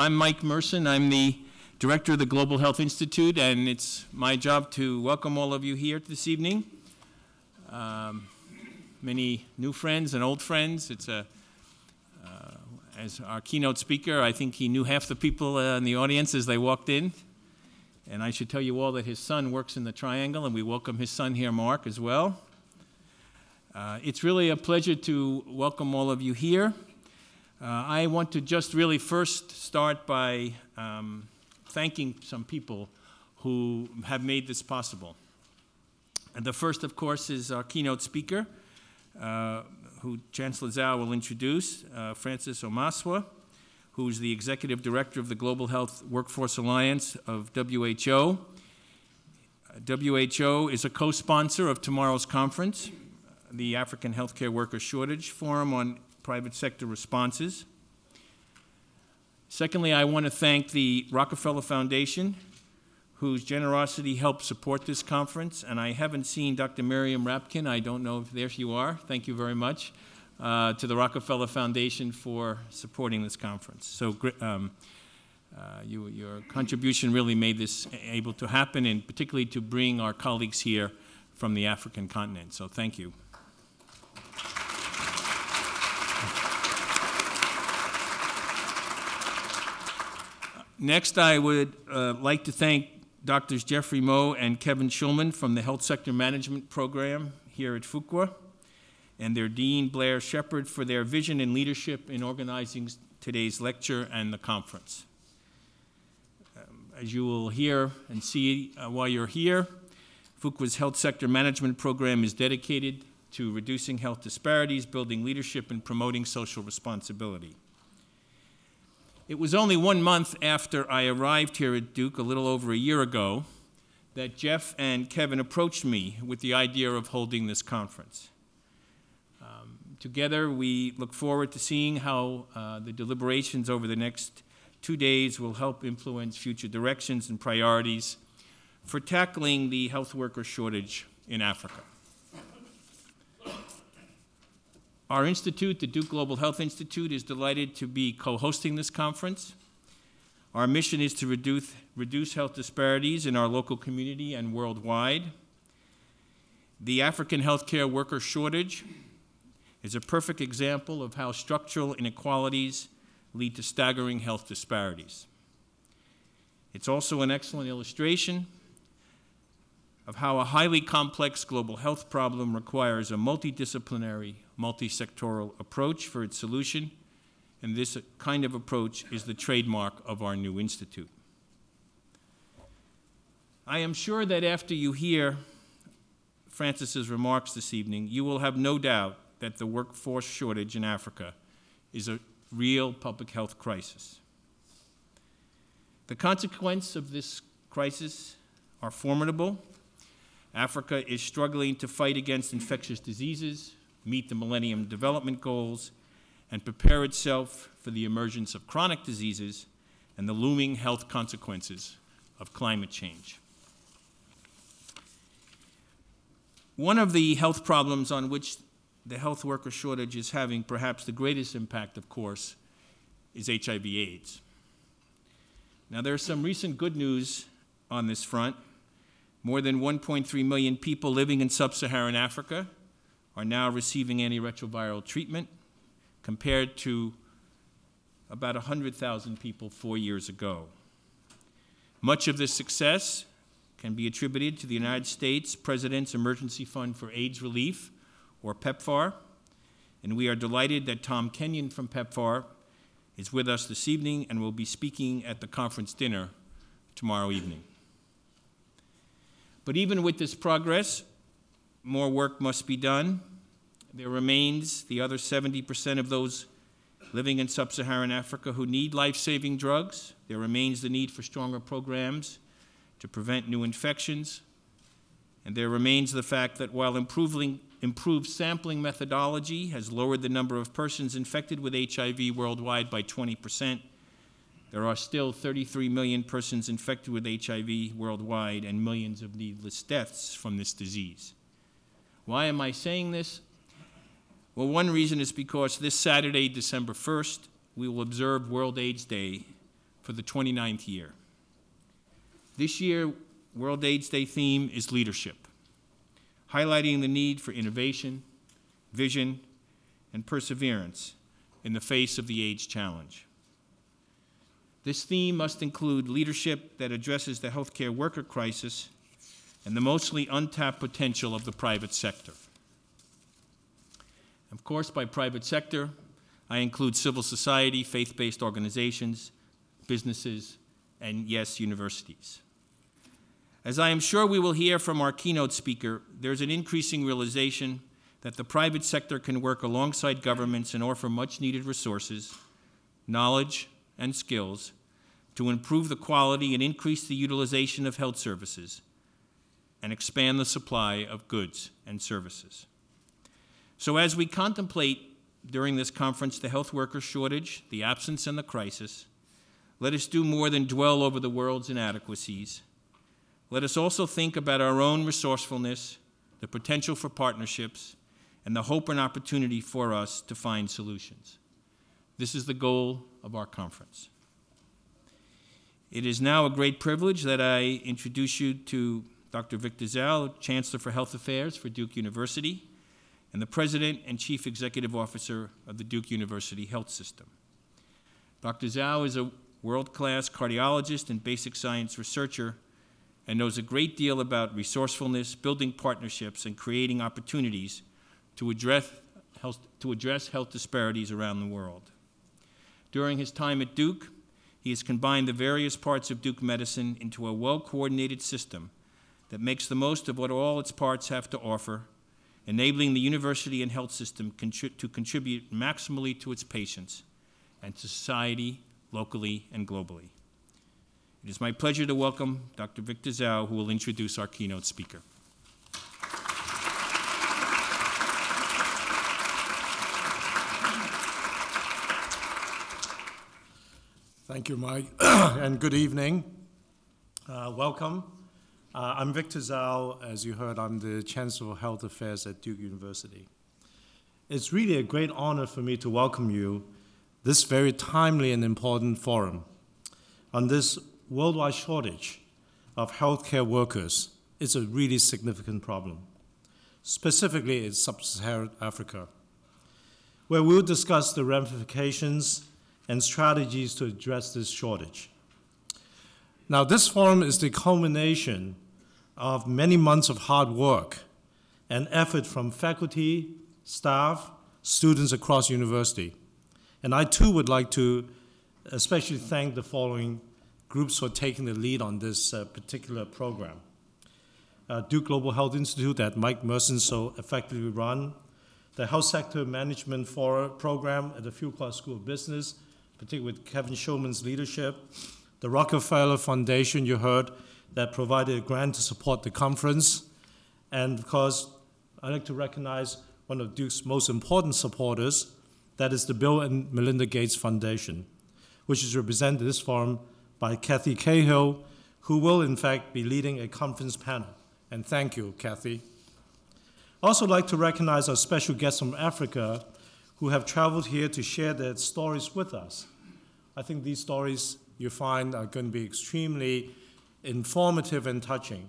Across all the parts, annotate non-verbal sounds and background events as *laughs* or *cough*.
I'm Mike Merson. I'm the director of the Global Health Institute, and it's my job to welcome all of you here this evening. Um, many new friends and old friends. It's a, uh, as our keynote speaker, I think he knew half the people uh, in the audience as they walked in. And I should tell you all that his son works in the Triangle, and we welcome his son here, Mark, as well. Uh, it's really a pleasure to welcome all of you here. Uh, I want to just really first start by um, thanking some people who have made this possible. And the first, of course, is our keynote speaker, uh, who Chancellor Dzau will introduce, uh, Francis Omaswa, who's the executive director of the Global Health Workforce Alliance of WHO. WHO is a co sponsor of tomorrow's conference, the African Healthcare Worker Shortage Forum on private sector responses. Secondly, I want to thank the Rockefeller Foundation, whose generosity helped support this conference. And I haven't seen Dr. Miriam Rapkin. I don't know if there you are. Thank you very much uh, to the Rockefeller Foundation for supporting this conference. So um, uh, you, your contribution really made this able to happen, and particularly to bring our colleagues here from the African continent. So thank you. Next, I would uh, like to thank Doctors Jeffrey Moe and Kevin Schulman from the Health Sector Management Program here at Fuqua, and their Dean Blair Sheppard for their vision and leadership in organizing today's lecture and the conference. Um, as you will hear and see uh, while you're here, Fuqua's Health Sector Management Program is dedicated to reducing health disparities, building leadership, and promoting social responsibility. It was only one month after I arrived here at Duke, a little over a year ago, that Jeff and Kevin approached me with the idea of holding this conference. Um, together, we look forward to seeing how uh, the deliberations over the next two days will help influence future directions and priorities for tackling the health worker shortage in Africa. Our institute, the Duke Global Health Institute, is delighted to be co hosting this conference. Our mission is to reduce, reduce health disparities in our local community and worldwide. The African healthcare worker shortage is a perfect example of how structural inequalities lead to staggering health disparities. It's also an excellent illustration of how a highly complex global health problem requires a multidisciplinary, multi-sectoral approach for its solution, and this kind of approach is the trademark of our new institute. I am sure that after you hear Francis's remarks this evening, you will have no doubt that the workforce shortage in Africa is a real public health crisis. The consequences of this crisis are formidable Africa is struggling to fight against infectious diseases, meet the Millennium Development Goals, and prepare itself for the emergence of chronic diseases and the looming health consequences of climate change. One of the health problems on which the health worker shortage is having perhaps the greatest impact, of course, is HIV AIDS. Now, there's some recent good news on this front. More than 1.3 million people living in sub Saharan Africa are now receiving antiretroviral treatment, compared to about 100,000 people four years ago. Much of this success can be attributed to the United States President's Emergency Fund for AIDS Relief, or PEPFAR, and we are delighted that Tom Kenyon from PEPFAR is with us this evening and will be speaking at the conference dinner tomorrow evening. But even with this progress, more work must be done. There remains the other 70% of those living in sub Saharan Africa who need life saving drugs. There remains the need for stronger programs to prevent new infections. And there remains the fact that while improving, improved sampling methodology has lowered the number of persons infected with HIV worldwide by 20 percent, there are still 33 million persons infected with HIV worldwide and millions of needless deaths from this disease. Why am I saying this? Well, one reason is because this Saturday, December 1st, we will observe World AIDS Day for the 29th year. This year, World AIDS Day theme is leadership, highlighting the need for innovation, vision, and perseverance in the face of the AIDS challenge. This theme must include leadership that addresses the healthcare worker crisis and the mostly untapped potential of the private sector. Of course, by private sector, I include civil society, faith based organizations, businesses, and yes, universities. As I am sure we will hear from our keynote speaker, there's an increasing realization that the private sector can work alongside governments and offer much needed resources, knowledge, and skills to improve the quality and increase the utilization of health services and expand the supply of goods and services. So, as we contemplate during this conference the health worker shortage, the absence, and the crisis, let us do more than dwell over the world's inadequacies. Let us also think about our own resourcefulness, the potential for partnerships, and the hope and opportunity for us to find solutions. This is the goal of our conference. It is now a great privilege that I introduce you to Dr. Victor Dzau, Chancellor for Health Affairs for Duke University, and the President and Chief Executive Officer of the Duke University Health System. Dr. Dzau is a world class cardiologist and basic science researcher and knows a great deal about resourcefulness, building partnerships, and creating opportunities to address health, to address health disparities around the world. During his time at Duke, he has combined the various parts of Duke medicine into a well coordinated system that makes the most of what all its parts have to offer, enabling the university and health system to contribute maximally to its patients and to society locally and globally. It is my pleasure to welcome Dr. Victor Dzau, who will introduce our keynote speaker. Thank you, Mike, *clears throat* and good evening. Uh, welcome. Uh, I'm Victor Dzau. As you heard, I'm the Chancellor of Health Affairs at Duke University. It's really a great honor for me to welcome you this very timely and important forum on this worldwide shortage of healthcare workers. It's a really significant problem, specifically in sub Saharan Africa, where we'll discuss the ramifications and strategies to address this shortage. Now, this forum is the culmination of many months of hard work and effort from faculty, staff, students across university. And I too would like to especially thank the following groups for taking the lead on this uh, particular program. Uh, Duke Global Health Institute that Mike Merson so effectively run, the Health Sector Management Forum Program at the Fuqua School of Business, particularly with Kevin Schulman's leadership, the Rockefeller Foundation you heard that provided a grant to support the conference, and of course, I'd like to recognize one of Duke's most important supporters, that is the Bill and Melinda Gates Foundation, which is represented this forum by Kathy Cahill, who will in fact be leading a conference panel. And thank you, Kathy. I'd also like to recognize our special guests from Africa who have traveled here to share their stories with us. I think these stories you find are going to be extremely informative and touching.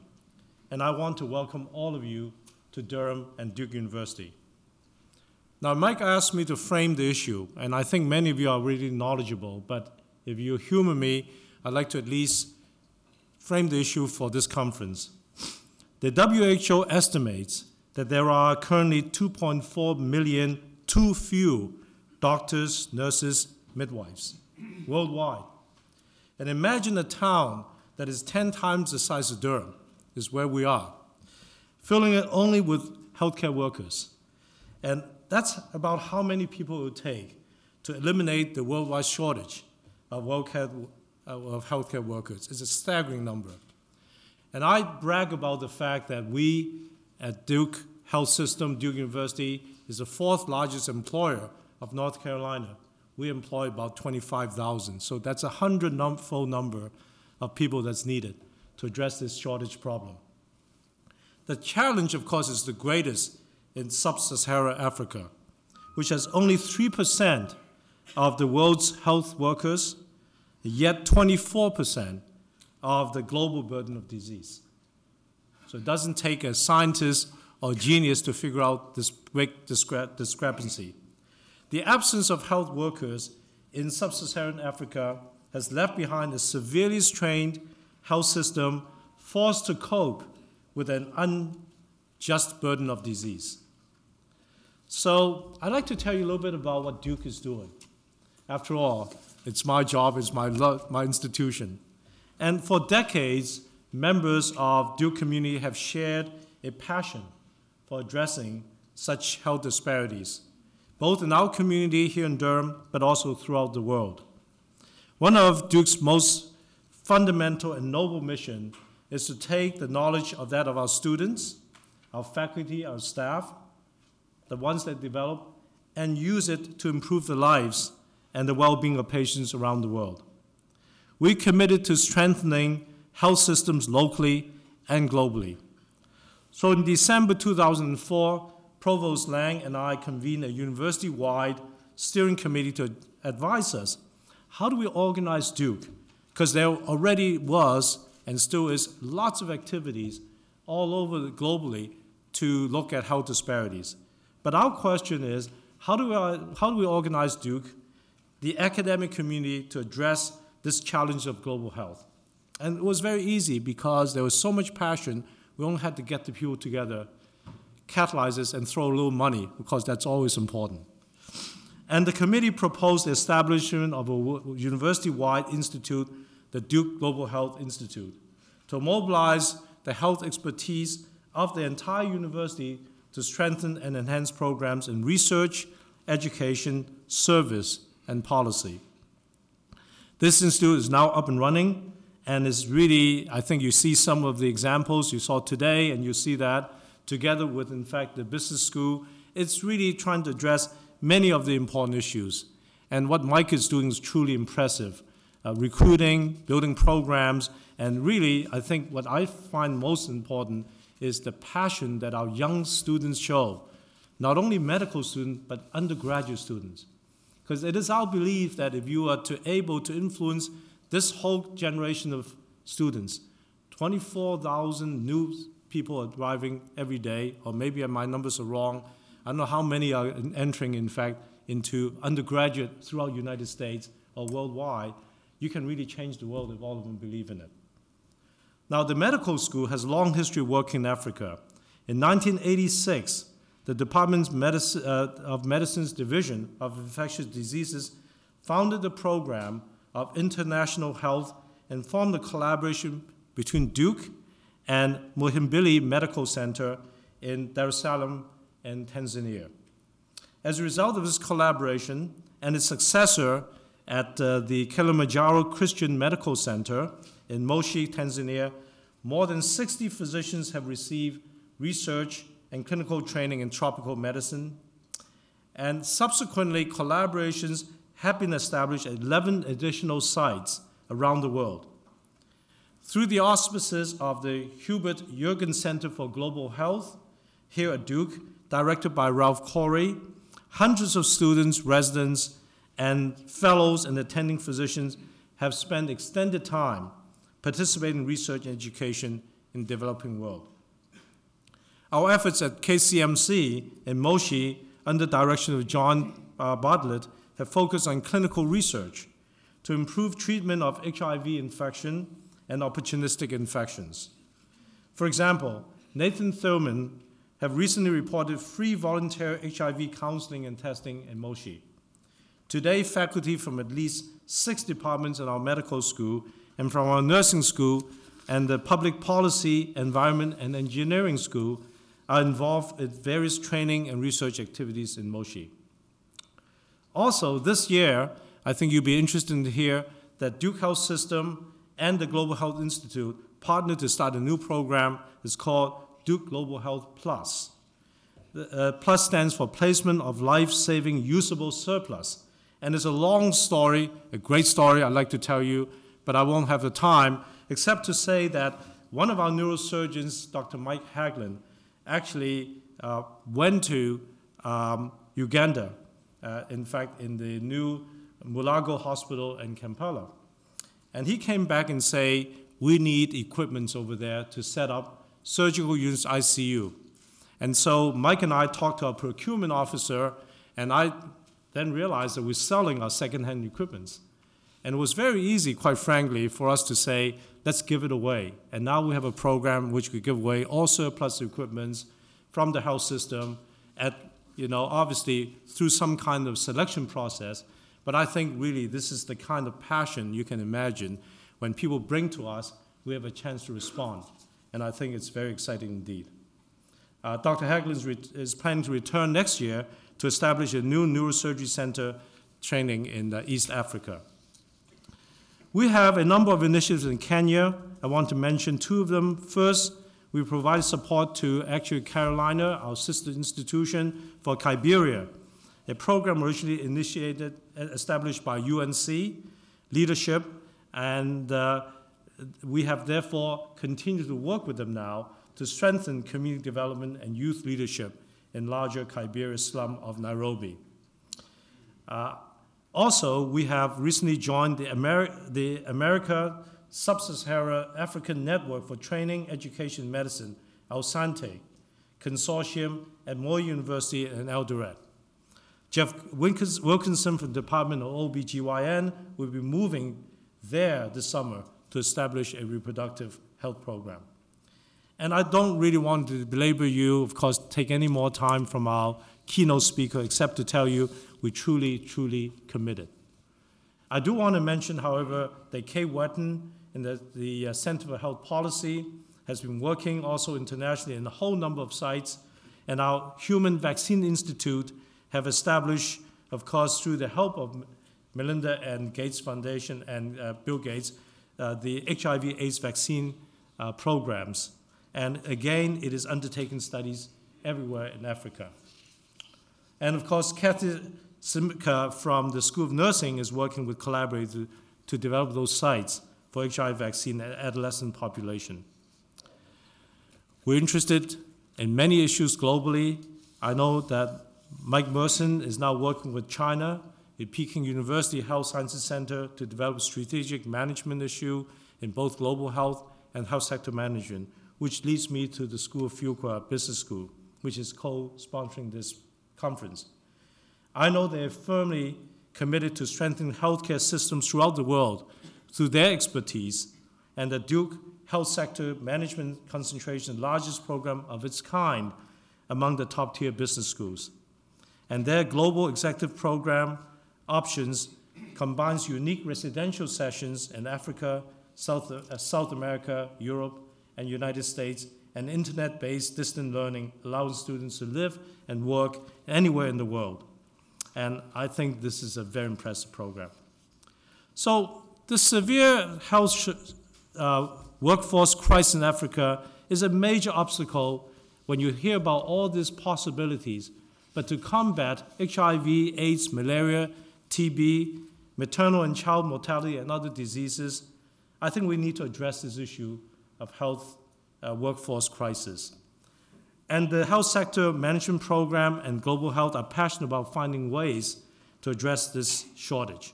And I want to welcome all of you to Durham and Duke University. Now, Mike asked me to frame the issue, and I think many of you are really knowledgeable, but if you humor me, I'd like to at least frame the issue for this conference. The WHO estimates that there are currently 2.4 million too few doctors, nurses, midwives worldwide. And imagine a town that is 10 times the size of Durham, is where we are, filling it only with healthcare workers. And that's about how many people it would take to eliminate the worldwide shortage of, healthcare, uh, of healthcare workers. It's a staggering number. And I brag about the fact that we at Duke Health System, Duke University, is the fourth largest employer of North Carolina. We employ about 25,000. So that's a hundred-fold number of people that's needed to address this shortage problem. The challenge, of course, is the greatest in sub-Saharan Africa, which has only 3% of the world's health workers yet 24% of the global burden of disease. So it doesn't take a scientist or genius to figure out this big discre- discrepancy. The absence of health workers in sub Saharan Africa has left behind a severely strained health system forced to cope with an unjust burden of disease. So, I'd like to tell you a little bit about what Duke is doing. After all, it's my job, it's my, my institution. And for decades, members of Duke community have shared a passion for addressing such health disparities, both in our community here in Durham, but also throughout the world. One of Duke's most fundamental and noble mission is to take the knowledge of that of our students, our faculty, our staff, the ones that develop, and use it to improve the lives and the well-being of patients around the world. We committed to strengthening health systems locally and globally. So in December 2004, Provost Lange and I convened a university-wide steering committee to advise us, how do we organize Duke? Because there already was and still is lots of activities all over globally to look at health disparities. But our question is, how do we, how do we organize Duke, the academic community, to address this challenge of global health? And it was very easy because there was so much passion, we only had to get the people together, catalyze this, and throw a little money, because that's always important. And the committee proposed the establishment of a university wide institute, the Duke Global Health Institute, to mobilize the health expertise of the entire university to strengthen and enhance programs in research, education, service, and policy. This institute is now up and running and is really, I think you see some of the examples you saw today, and you see that together with, in fact, the business school. It's really trying to address many of the important issues. And what Mike is doing is truly impressive. Uh, recruiting, building programs, and really, I think what I find most important is the passion that our young students show, not only medical students, but undergraduate students. Because it is our belief that if you are to able to influence this whole generation of students, 24,000 new people are driving every day, or maybe my numbers are wrong. I don't know how many are entering, in fact, into undergraduate throughout the United States or worldwide. You can really change the world if all of them believe in it. Now, the medical school has a long history of working in Africa. In 1986, the Department uh, of Medicine's Division of Infectious Diseases founded the program of international health and formed a collaboration between Duke and Muhimbili Medical Center in Dar es Salaam in Tanzania. As a result of this collaboration and its successor at uh, the Kilimanjaro Christian Medical Center in Moshi, Tanzania, more than 60 physicians have received research and clinical training in tropical medicine. And subsequently, collaborations have been established at 11 additional sites around the world. Through the auspices of the Hubert Yeargan Center for Global Health here at Duke, directed by Ralph Corey, hundreds of students, residents, and fellows and attending physicians have spent extended time participating in research and education in the developing world. Our efforts at KCMC and Moshi, under the direction of John uh, Bartlett, have focused on clinical research to improve treatment of HIV infection and opportunistic infections. For example, Nathan Thielman have recently reported free volunteer HIV counseling and testing in Moshi. Today, faculty from at least six departments in our medical school and from our nursing school and the public policy, environment, and engineering school are involved in various training and research activities in Moshi. Also, this year, I think you'll be interested to hear that Duke Health System and the Global Health Institute partnered to start a new program. It's called Duke Global Health Plus. The, uh, plus stands for Placement of Life Saving Usable Surplus. And it's a long story, a great story I'd like to tell you, but I won't have the time, except to say that one of our neurosurgeons, Dr. Mike Haglund, actually uh, went to um, Uganda uh, in fact, in the new Mulago Hospital in Kampala. And he came back and say, we need equipment over there to set up surgical units ICU. And so Mike and I talked to our procurement officer, and I then realized that we're selling our secondhand equipment. And it was very easy, quite frankly, for us to say, let's give it away. And now we have a program which we give away all surplus equipment from the health system at, you know, obviously through some kind of selection process. But I think really this is the kind of passion you can imagine when people bring to us, we have a chance to respond. And I think it's very exciting indeed. Uh, Dr. Haglund is planning to return next year to establish a new neurosurgery center training in uh, East Africa. We have a number of initiatives in Kenya. I want to mention two of them. First, we provide support to Actually Carolina, our sister institution for Kibera, a program originally initiated, and established by UNC leadership, and uh, we have therefore continued to work with them now to strengthen community development and youth leadership in larger Kibera slum of Nairobi. Uh, also, we have recently joined the, Ameri- the America Sub-Saharan African Network for Training, Education, and Medicine, ALSANTE, consortium at Moi University in Eldoret. Jeff Wilkinson from the Department of OBGYN will be moving there this summer to establish a reproductive health program. And I don't really want to belabor you, of course, take any more time from our keynote speaker, except to tell you we truly, truly committed. I do want to mention, however, that Kay Wetton in the, the uh, Center for Health Policy has been working also internationally in a whole number of sites, and our Human Vaccine Institute have established, of course, through the help of Melinda and Gates Foundation and uh, Bill Gates, uh, the HIV/AIDS vaccine uh, programs and again, it is undertaking studies everywhere in Africa. And of course, Kathy Simka from the School of Nursing is working with collaborators to, develop those sites for HIV vaccine in adolescent population. We're interested in many issues globally. I know that Mike Merson is now working with China at Peking University Health Sciences Center to develop strategic management issue in both global health and health sector management which leads me to the School of Fuqua Business School, which is co-sponsoring this conference. I know they are firmly committed to strengthening healthcare systems throughout the world through their expertise, and the Duke Health Sector Management Concentration, largest program of its kind among the top-tier business schools. And their global executive program options combines unique residential sessions in Africa, South, uh, South America, Europe, and United States, and internet-based distant learning allowing students to live and work anywhere in the world. And I think this is a very impressive program. So the severe health uh, workforce crisis in Africa is a major obstacle when you hear about all these possibilities. But to combat HIV, AIDS, malaria, TB, maternal and child mortality, and other diseases, I think we need to address this issue of health uh, workforce crisis. And the health sector management program and global health are passionate about finding ways to address this shortage.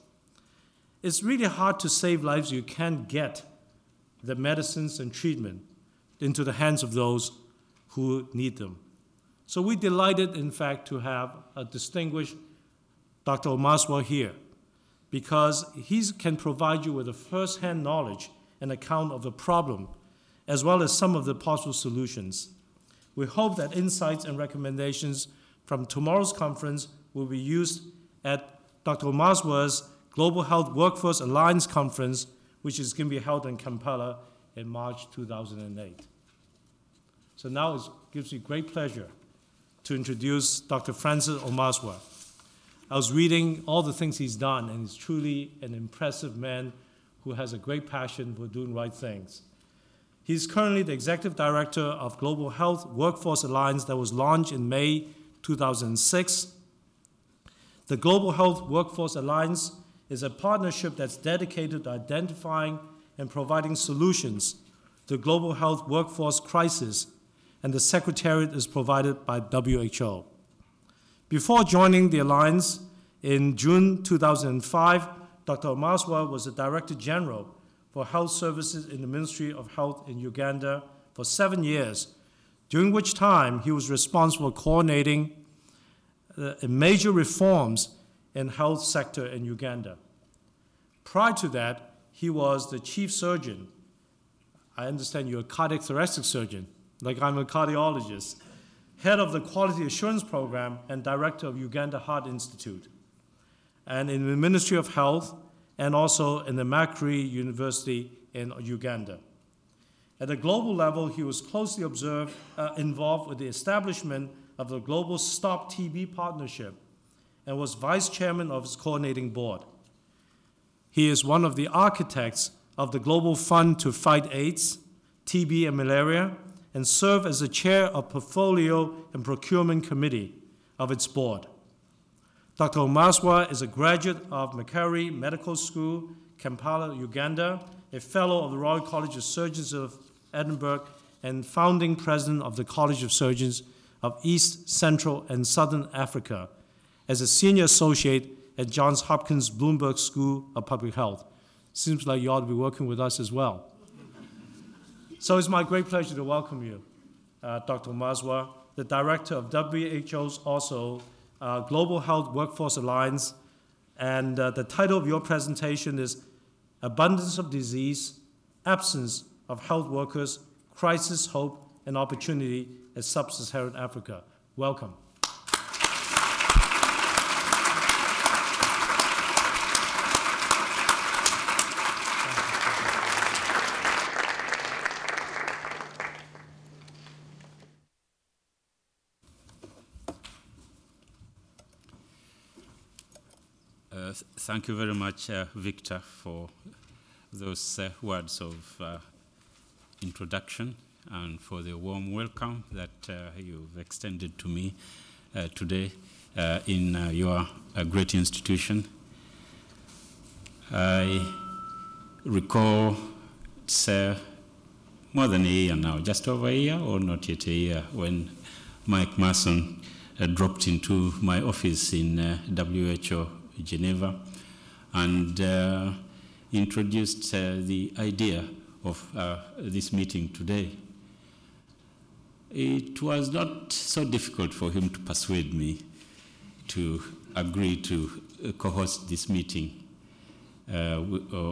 It's really hard to save lives you can't get the medicines and treatment into the hands of those who need them. So we're delighted, in fact, to have a distinguished Dr. Omaswa here because he can provide you with a first-hand knowledge and account of the problem as well as some of the possible solutions. We hope that insights and recommendations from tomorrow's conference will be used at Dr. Omaswa's Global Health Workforce Alliance Conference, which is going to be held in Kampala in March 2008. So now it gives me great pleasure to introduce Dr. Francis Omaswa. I was reading all the things he's done, and he's truly an impressive man who has a great passion for doing right things. He's currently the executive director of Global Health Workforce Alliance that was launched in May 2006. The Global Health Workforce Alliance is a partnership that's dedicated to identifying and providing solutions to the global health workforce crisis, and the secretariat is provided by WHO. Before joining the alliance in June 2005, Dr. Omaswa was the Director General for health services in the Ministry of Health in Uganda for seven years, during which time he was responsible for coordinating uh, major reforms in health sector in Uganda. Prior to that, he was the chief surgeon. I understand you're a cardiac thoracic surgeon, like I'm a cardiologist, head of the quality assurance program and director of Uganda Heart Institute. And in the Ministry of Health and also in the Makerere University in Uganda. At the global level, he was closely observed, uh, involved with the establishment of the Global Stop TB Partnership and was vice chairman of its coordinating board. He is one of the architects of the Global Fund to Fight AIDS, TB, and malaria, and serve as the chair of Portfolio and Procurement Committee of its board. Dr. Omaswa is a graduate of Makerere Medical School, Kampala, Uganda, a fellow of the Royal College of Surgeons of Edinburgh, and founding president of the College of Surgeons of East, Central, and Southern Africa, as a senior associate at Johns Hopkins Bloomberg School of Public Health. Seems like you ought to be working with us as well. So it's my great pleasure to welcome you, uh, Dr. Omaswa, the director of WHO's also uh, Global Health Workforce Alliance. And uh, the title of your presentation is Abundance of Disease, Absence of Health Workers, Crisis, Hope, and Opportunity in Sub Saharan Africa. Welcome. Uh, th- thank you very much, uh, Victor, for those uh, words of uh, introduction and for the warm welcome that uh, you've extended to me uh, today in your great institution. I recall it's more than a year now, just over a year or not yet a year, when Mike Merson dropped into my office in WHO Geneva, and uh, introduced uh, the idea of uh, this meeting today. It was not so difficult for him to persuade me to agree to co-host this meeting uh,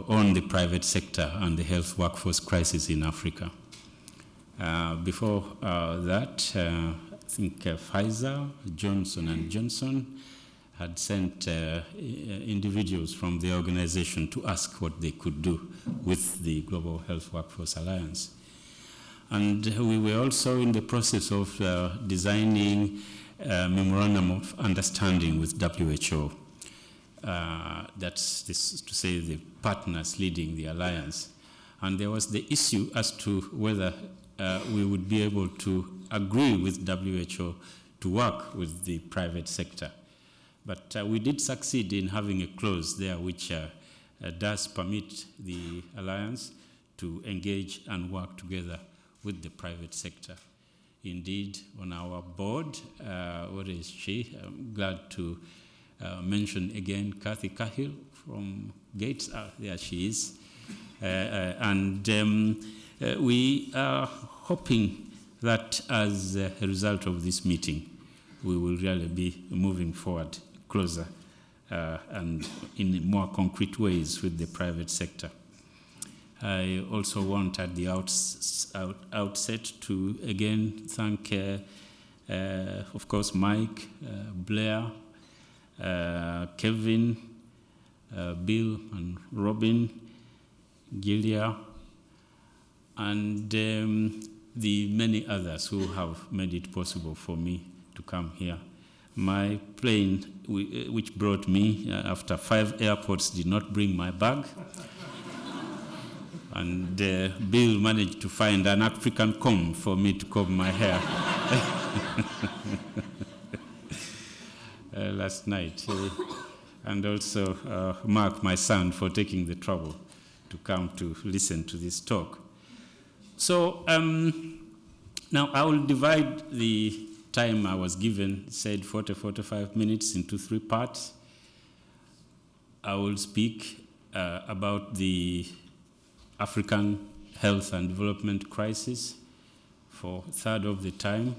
on the private sector and the health workforce crisis in Africa. Uh, before uh, that, I think Pfizer, Johnson and Johnson, had sent uh, individuals from the organization to ask what they could do with the Global Health Workforce Alliance. And we were also in the process of uh, designing a memorandum of understanding with WHO. Uh, that's this, to say the partners leading the alliance. And there was the issue as to whether uh, we would be able to agree with WHO to work with the private sector. But uh, we did succeed in having a clause there which uh, uh, does permit the alliance to engage and work together with the private sector. Indeed, on our board, uh, what is she? I'm glad to uh, mention again Kathy Cahill from Gates. Ah, there she is. Uh, and um, we are hoping that as a result of this meeting, we will really be moving forward closer uh, and in more concrete ways with the private sector. I also want at the outs, out, outset to again thank, uh, uh, of course, Mike, uh, Blair, uh, Kevin, uh, Bill, and Robin, Gilia, and um, the many others who have made it possible for me to come here my plane, uh, which brought me uh, after five airports, did not bring my bag. *laughs* and uh, Bill managed to find an African comb for me to comb my hair *laughs* uh, last night. Uh, and also uh, Mark, my son, for taking the trouble to come to listen to this talk. So um, now I will divide the time I was given said 40, 45 minutes into three parts. I will speak uh, about the African health and development crisis for third of the time.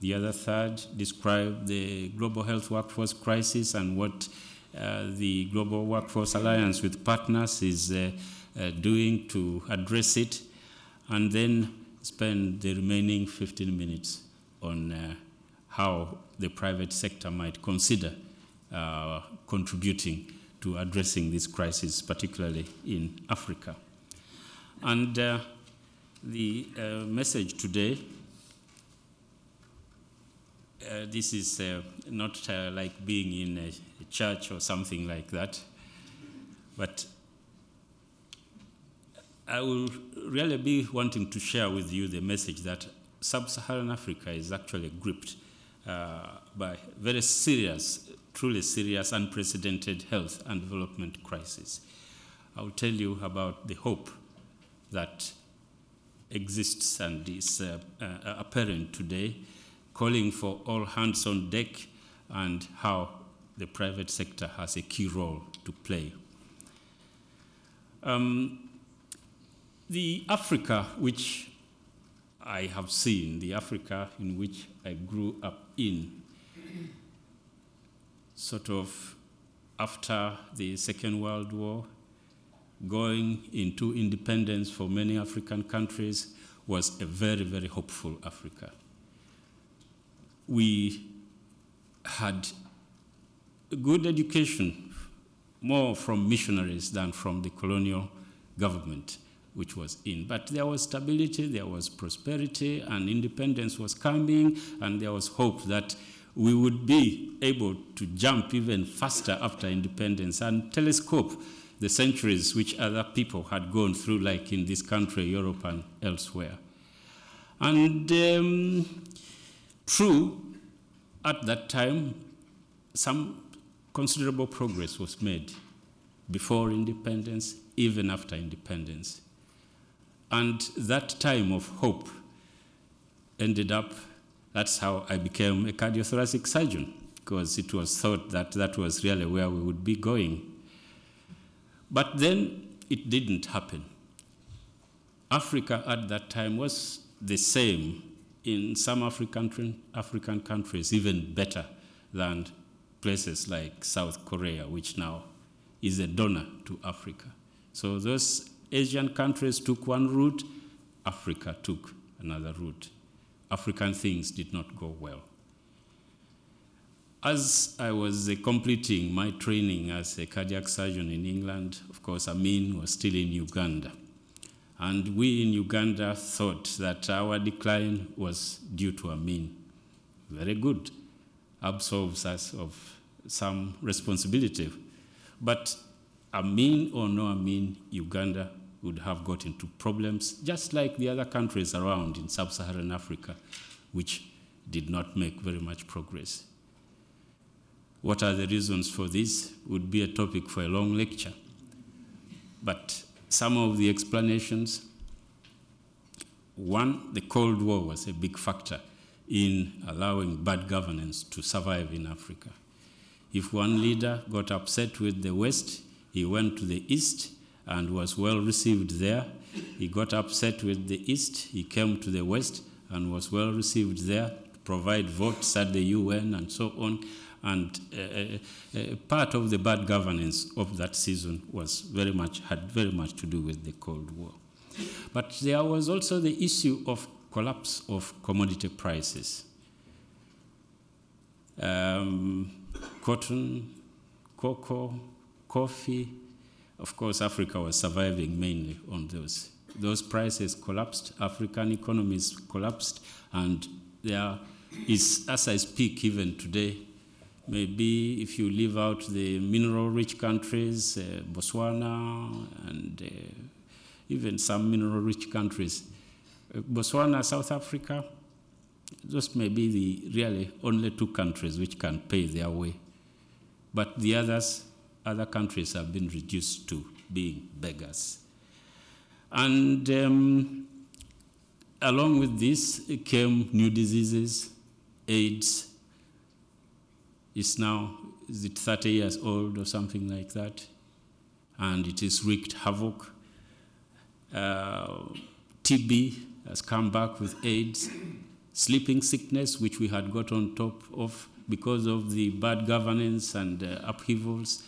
The other third describe the global health workforce crisis and what uh, the Global Workforce Alliance with partners is uh, uh, doing to address it, and then spend the remaining 15 minutes on uh, how the private sector might consider uh, contributing to addressing this crisis, particularly in Africa. And uh, the message today uh, this is uh, not uh, like being in a, a, church or something like that, but I will really be wanting to share with you the message that sub Saharan Africa is actually gripped uh, by very serious, truly serious, unprecedented health and development crisis. I will tell you about the hope that exists and is uh, uh, apparent today calling for all hands on deck and how the private sector has a key role to play. Um, the Africa which I have seen, the Africa in which I grew up in, sort of after the Second World War, going into independence for many African countries, was a very, very hopeful Africa. We had good education, more from missionaries than from the colonial government which was in. But there was stability, there was prosperity, and independence was coming, and there was hope that we would be able to jump even faster after independence and telescope the centuries which other people had gone through, like in this country, Europe, and elsewhere. And um, True, at that time, some considerable progress was made before independence, even after independence. And that time of hope ended up, that's how I became a cardiothoracic surgeon, because it was thought that that was really where we would be going. But then it didn't happen. Africa at that time was the same in some African, African countries even better than places like South Korea, which now is a donor to Africa. So those Asian countries took one route, Africa took another route. African things did not go well. As I was uh, completing my training as a cardiac surgeon in England, of course, Amin was still in Uganda. And we in Uganda thought that our decline was due to Amin. Very good. Absolves us of some responsibility. But Amin or no Amin, Uganda would have got into problems, just like the other countries around in sub Saharan Africa, which did not make very much progress. What are the reasons for this would be a topic for a long lecture. But some of the explanations. One, the Cold War was a big factor in allowing bad governance to survive in Africa. If one leader got upset with the West, he went to the East and was well received there. He got upset with the East, he came to the West and was well received there to provide votes at the UN and so on. And uh, uh, uh, part of the bad governance of that season was very much, had very much to do with the Cold War. But there was also the issue of collapse of commodity prices. Um, cotton, cocoa, coffee. Of course, Africa was surviving mainly on those. Those prices collapsed, African economies collapsed, and there is, as I speak even today, Maybe if you leave out the mineral rich countries, uh, Botswana, and uh, even some mineral rich countries, uh, Botswana, South Africa, those may be the really only two countries which can pay their way. But the others, other countries have been reduced to being beggars. And um, along with this came new diseases, AIDS, is now, is it 30 years old or something like that? And it has wreaked havoc. Uh, TB has come back with AIDS. Sleeping sickness, which we had got on top of because of the bad governance and uh, upheavals,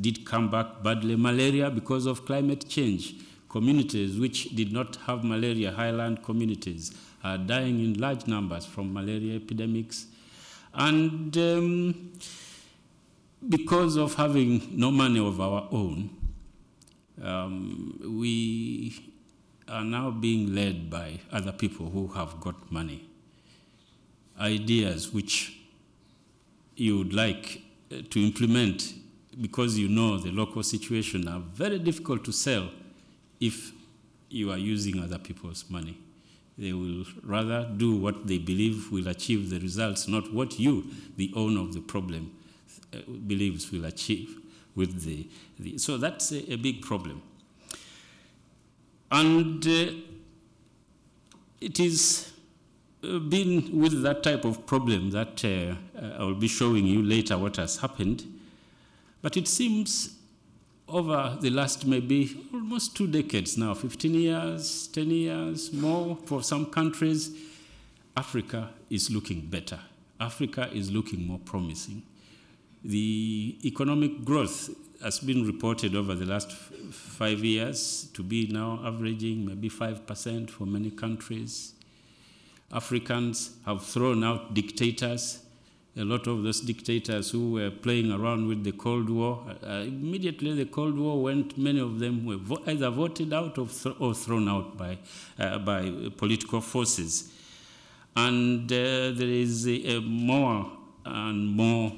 did come back badly. Malaria, because of climate change. Communities which did not have malaria, highland communities, are dying in large numbers from malaria epidemics. And um, because of having no money of our own, um, we are now being led by other people who have got money. Ideas which you would like uh, to implement because you know the local situation are very difficult to sell if you are using other people's money. They will rather do what they believe will achieve the results, not what you, the owner of the problem, uh, believes will achieve with the, the so that's a, a, big problem. And uh, it is been with that type of problem that uh, I will be showing you later what has happened. But it seems over the last maybe almost two decades now 15 years, 10 years, more for some countries Africa is looking better. Africa is looking more promising. The economic growth has been reported over the last f- five years to be now averaging maybe 5% for many countries. Africans have thrown out dictators a lot of those dictators who were playing around with the Cold War. Uh, immediately, the Cold War went, many of them were vo- either voted out or, th- or thrown out by, uh, by political forces. And uh, there is a, a more and more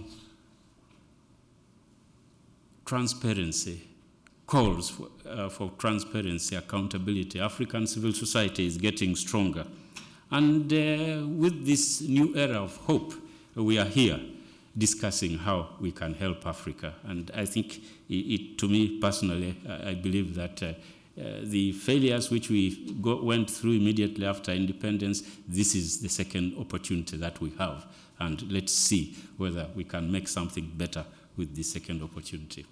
transparency, calls for, uh, for transparency, accountability. African civil society is getting stronger. And uh, with this new era of hope, we are here discussing how we can help Africa. And I think, it, it, to me personally, I, I believe that uh, uh, the failures which we go, went through immediately after independence, this is the second opportunity that we have. And let's see whether we can make something better with the second opportunity.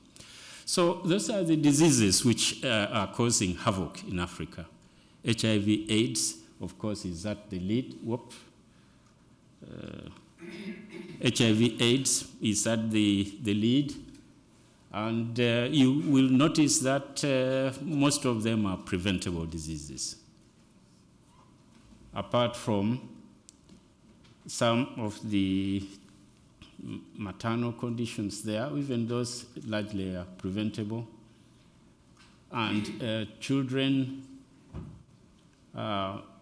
So, those are the diseases which uh, are causing havoc in Africa. HIV, AIDS, of course, is at the lead. Whoop. Uh, HIV AIDS is at the, the lead. And uh, you will notice that uh, most of them are preventable diseases. Apart from some of the maternal conditions there, even those largely are preventable. And uh, children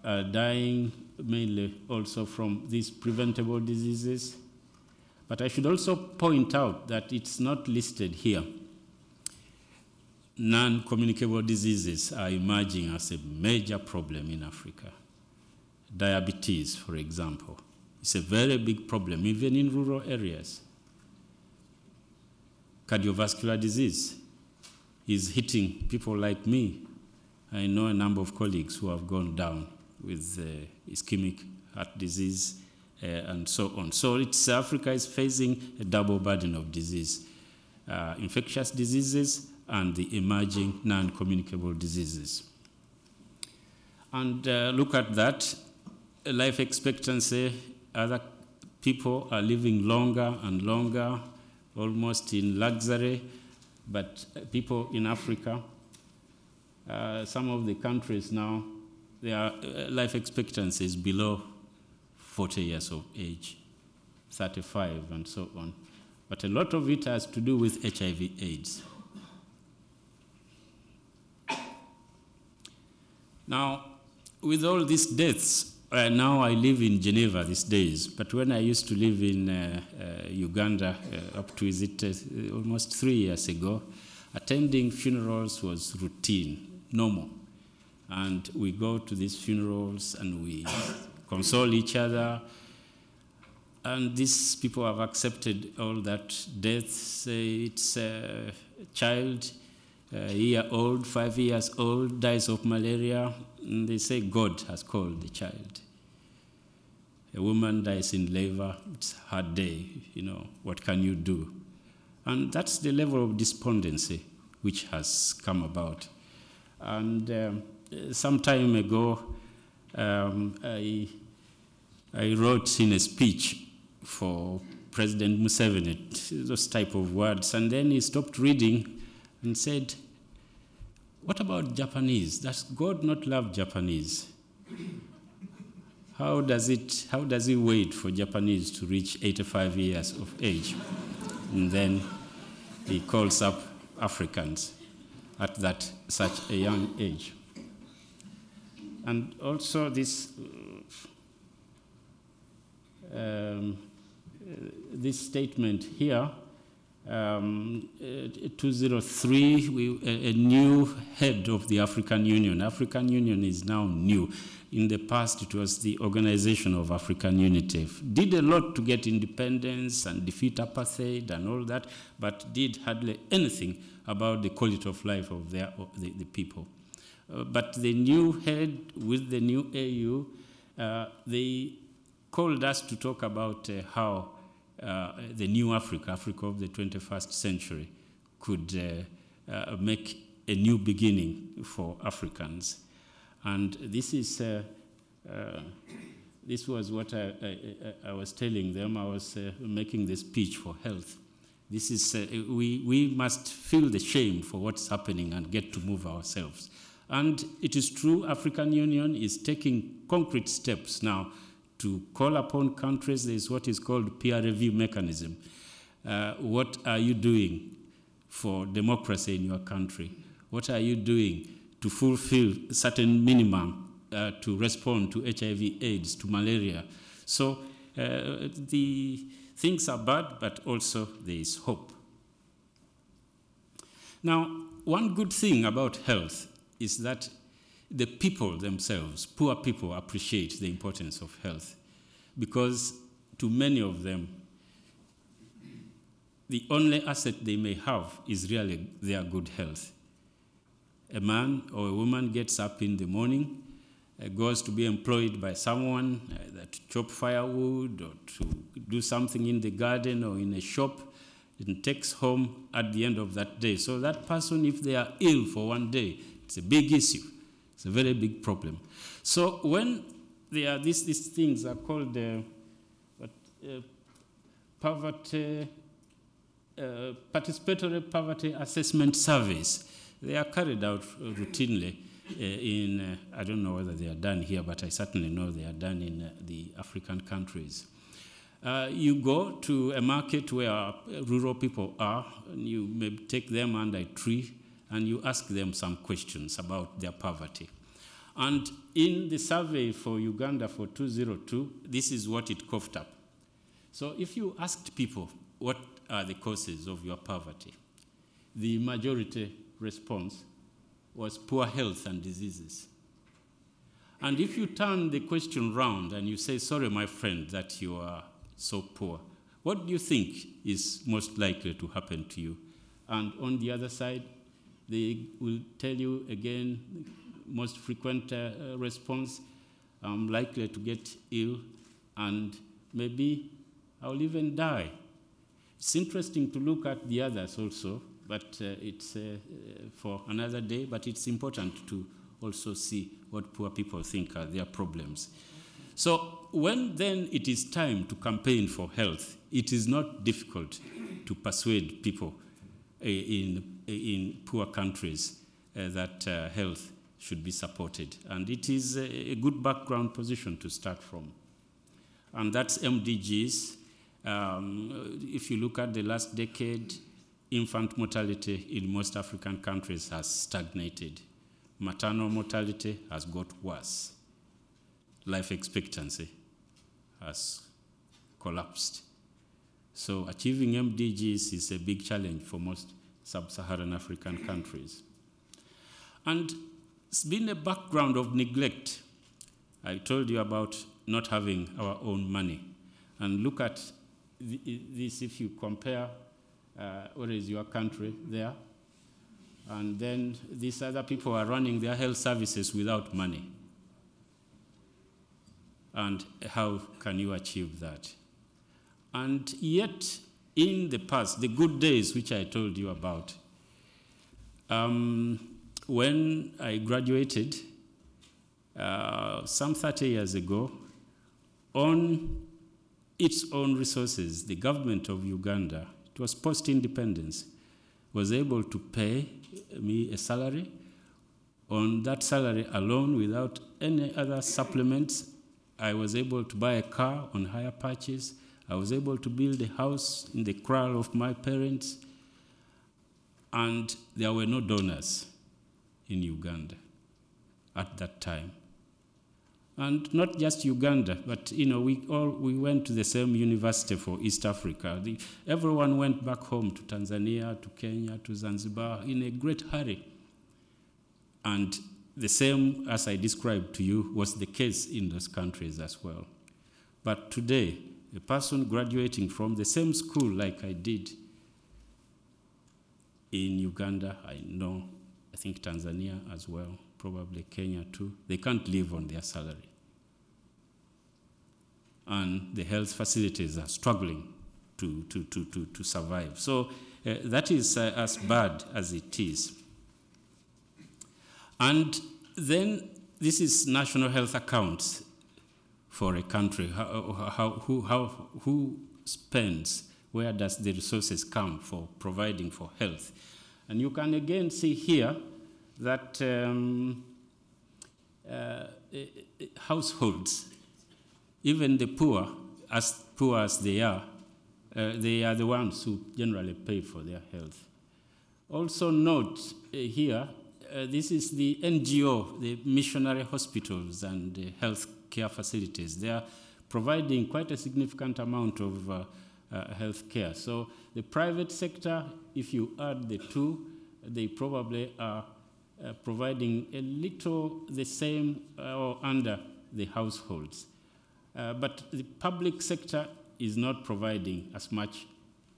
are dying mainly also from these preventable diseases. But I should also point out that it's not listed here. Non communicable diseases are emerging as a major problem in Africa. Diabetes, for example, is a very big problem, even in rural areas. Cardiovascular disease is hitting people like me. I know a number of colleagues who have gone down with uh, ischemic heart disease uh, and so on. So it's, Africa is facing a double burden of disease uh, infectious diseases and the emerging non communicable diseases. And look at that life expectancy, other people are living longer and longer, almost in luxury, but people in Africa, uh, some of the countries now, their uh, life expectancy is below 40 years of age, 35, and so on. But a lot of it has to do with HIV/AIDS. Now, with all these deaths, uh, now I live in Geneva these days, but when I used to live in uh, uh, Uganda uh, up to is it uh, almost three years ago, attending funerals was routine, normal. And we go to these funerals and we console each other. And these people have accepted all that death. Say it's a child, a year old, five years old, dies of malaria. And they say God has called the child. A woman dies in labor, it's hard day, you know, what can you do? And that's the level of despondency which has come about. And um, some time ago, um, I, I wrote in a speech for President Museveni those type of words, and then he stopped reading and said, "What about Japanese? Does God not love Japanese? How does it? How does he wait for Japanese to reach 85 years of age, and then he calls up Africans at that such a young age?" And also this. Um, this statement here, um, uh, 203, we, a, a, new head of the African Union. African Union is now new. In the past, it was the Organization of African Unity. Did a lot to get independence and defeat apartheid and all that, but did hardly anything about the quality of life of their, the, the people. Uh, but the new head with the new AU, uh, they called us to talk about uh, how uh, the new Africa, Africa of the 21st century, could uh, uh, make a new beginning for Africans. And this is this was what I, I, I, was telling them. I was making the speech for health. This is, we, we must feel the shame for what's happening and get to move ourselves. And it is true, African Union is taking concrete steps now to call upon countries. There is what is called peer review mechanism. Uh, what are you doing for democracy in your country? What are you doing to fulfill certain minimum uh, to respond to HIV, AIDS, to malaria? So uh, the things are bad, but also there is hope. Now, one good thing about health is that the people themselves, poor people, appreciate the importance of health because to many of them, the only asset they may have is really their good health. A man or a woman gets up in the morning, uh, goes to be employed by someone uh, to chop firewood or to do something in the garden or in a shop, and takes home at the end of that day. So that person, if they are ill for one day, it's a big issue. It's a very big problem. So when there are these, these things are called uh, what, uh, poverty, uh, participatory poverty assessment surveys. They are carried out routinely uh, in, uh, I don't know whether they are done here, but I certainly know they are done in uh, the African countries. you go to a market where rural people are, and you may take them under a tree and you ask them some questions about their poverty. And in the survey for Uganda for 202, this is what it coughed up. So if you asked people what are the causes of your poverty, the majority response was poor health and diseases. And if you turn the question round and you say, sorry, my friend, that you are so poor, what do you think is most likely to happen to you? And on the other side, they will tell you again, most frequent uh, response, I'm likely to get ill and maybe I'll even die. It's interesting to look at the others also, but uh, it's uh, for another day, but it's important to also see what poor people think are their problems. So when then it is time to campaign for health, it is not difficult to persuade people uh, in, in poor countries uh, that uh, health should be supported. And it is a, good background position to start from. And that's MDGs. Um, if you look at the last decade, infant mortality in most African countries has stagnated. Maternal mortality has got worse. Life expectancy has collapsed. So achieving MDGs is a big challenge for most sub-Saharan African countries. And it's been a background of neglect. I told you about not having our own money. And look at this if you compare uh, what is your country there, and then these other people are running their health services without money. And how can you achieve that? And yet, in the past, the good days which I told you about, um, when I graduated, uh, some 30 years ago, on its own resources, the government of Uganda, it was post independence, was able to pay me a salary. On that salary alone, without any other supplements, I was able to buy a car on hire purchase. I was able to build a house in the kraal of my parents. And there were no donors in Uganda at that time. And not just Uganda, but you know, we all we went to the same university for East Africa. The, everyone went back home to Tanzania, to Kenya, to Zanzibar in a great hurry. And the same as I described to you was the case in those countries as well. But today, a person graduating from the same school like I did in Uganda, I know, I think Tanzania as well, probably Kenya too, they can't live on their salary. And the health facilities are struggling to, to, to, to, to survive. So uh, that is uh, as bad as it is. And then this is national health accounts for a country. How, how, who, how, who spends, where does the resources come for providing for health? And you can again see here that um, uh, households, even the poor, as poor as they are, uh, they are the ones who generally pay for their health. Also, note uh, here this is the NGO, the missionary hospitals and health care facilities. They are providing quite a significant amount of uh, uh, health care. So the private sector, if you add the two, they probably are uh, providing a little the same uh, or under the households. Uh, but the public sector is not providing as much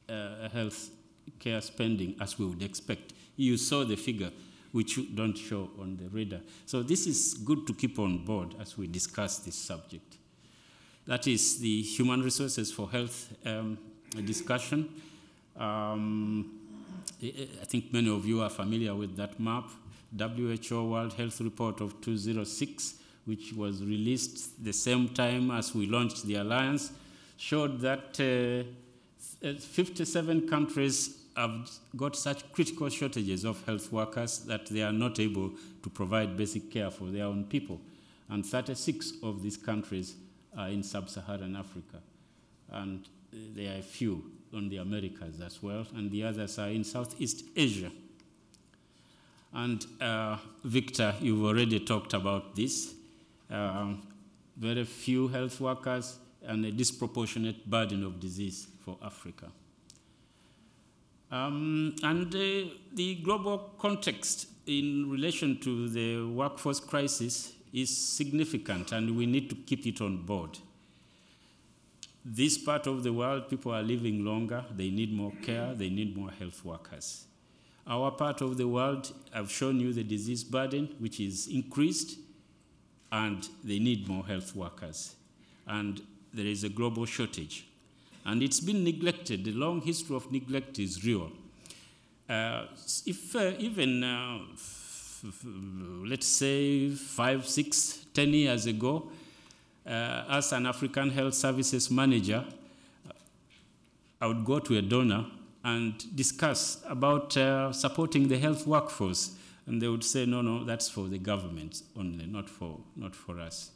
uh, health care spending as we would expect. You saw the figure, which don't show on the radar. So this is good to keep on board as we discuss this subject. That is the human resources for health um, discussion. Um, I think many of you are familiar with that map. WHO World Health Report of 2006, which was released the same time as we launched the alliance, showed that uh, 57 countries have got such critical shortages of health workers that they are not able to provide basic care for their own people. And 36 of these countries are in sub Saharan Africa. And there are a few on the Americas as well, and the others are in Southeast Asia. And uh, Victor, you've already talked about this. Um, very few health workers and a disproportionate burden of disease for Africa. Um, and uh, the global context in relation to the workforce crisis is significant, and we need to keep it on board. This part of the world, people are living longer, they need more care, they need more health workers. Our part of the world, I've shown you the disease burden, which is increased, and they need more health workers. And there is a global shortage. And it's been neglected. The long history of neglect is real. Uh, if uh, even, uh, let's say, five, six, ten years ago, uh, as an African Health Services manager, I would go to a donor and discuss about uh, supporting the health workforce. And they would say, no, no, that's for the government only, not for, not for us.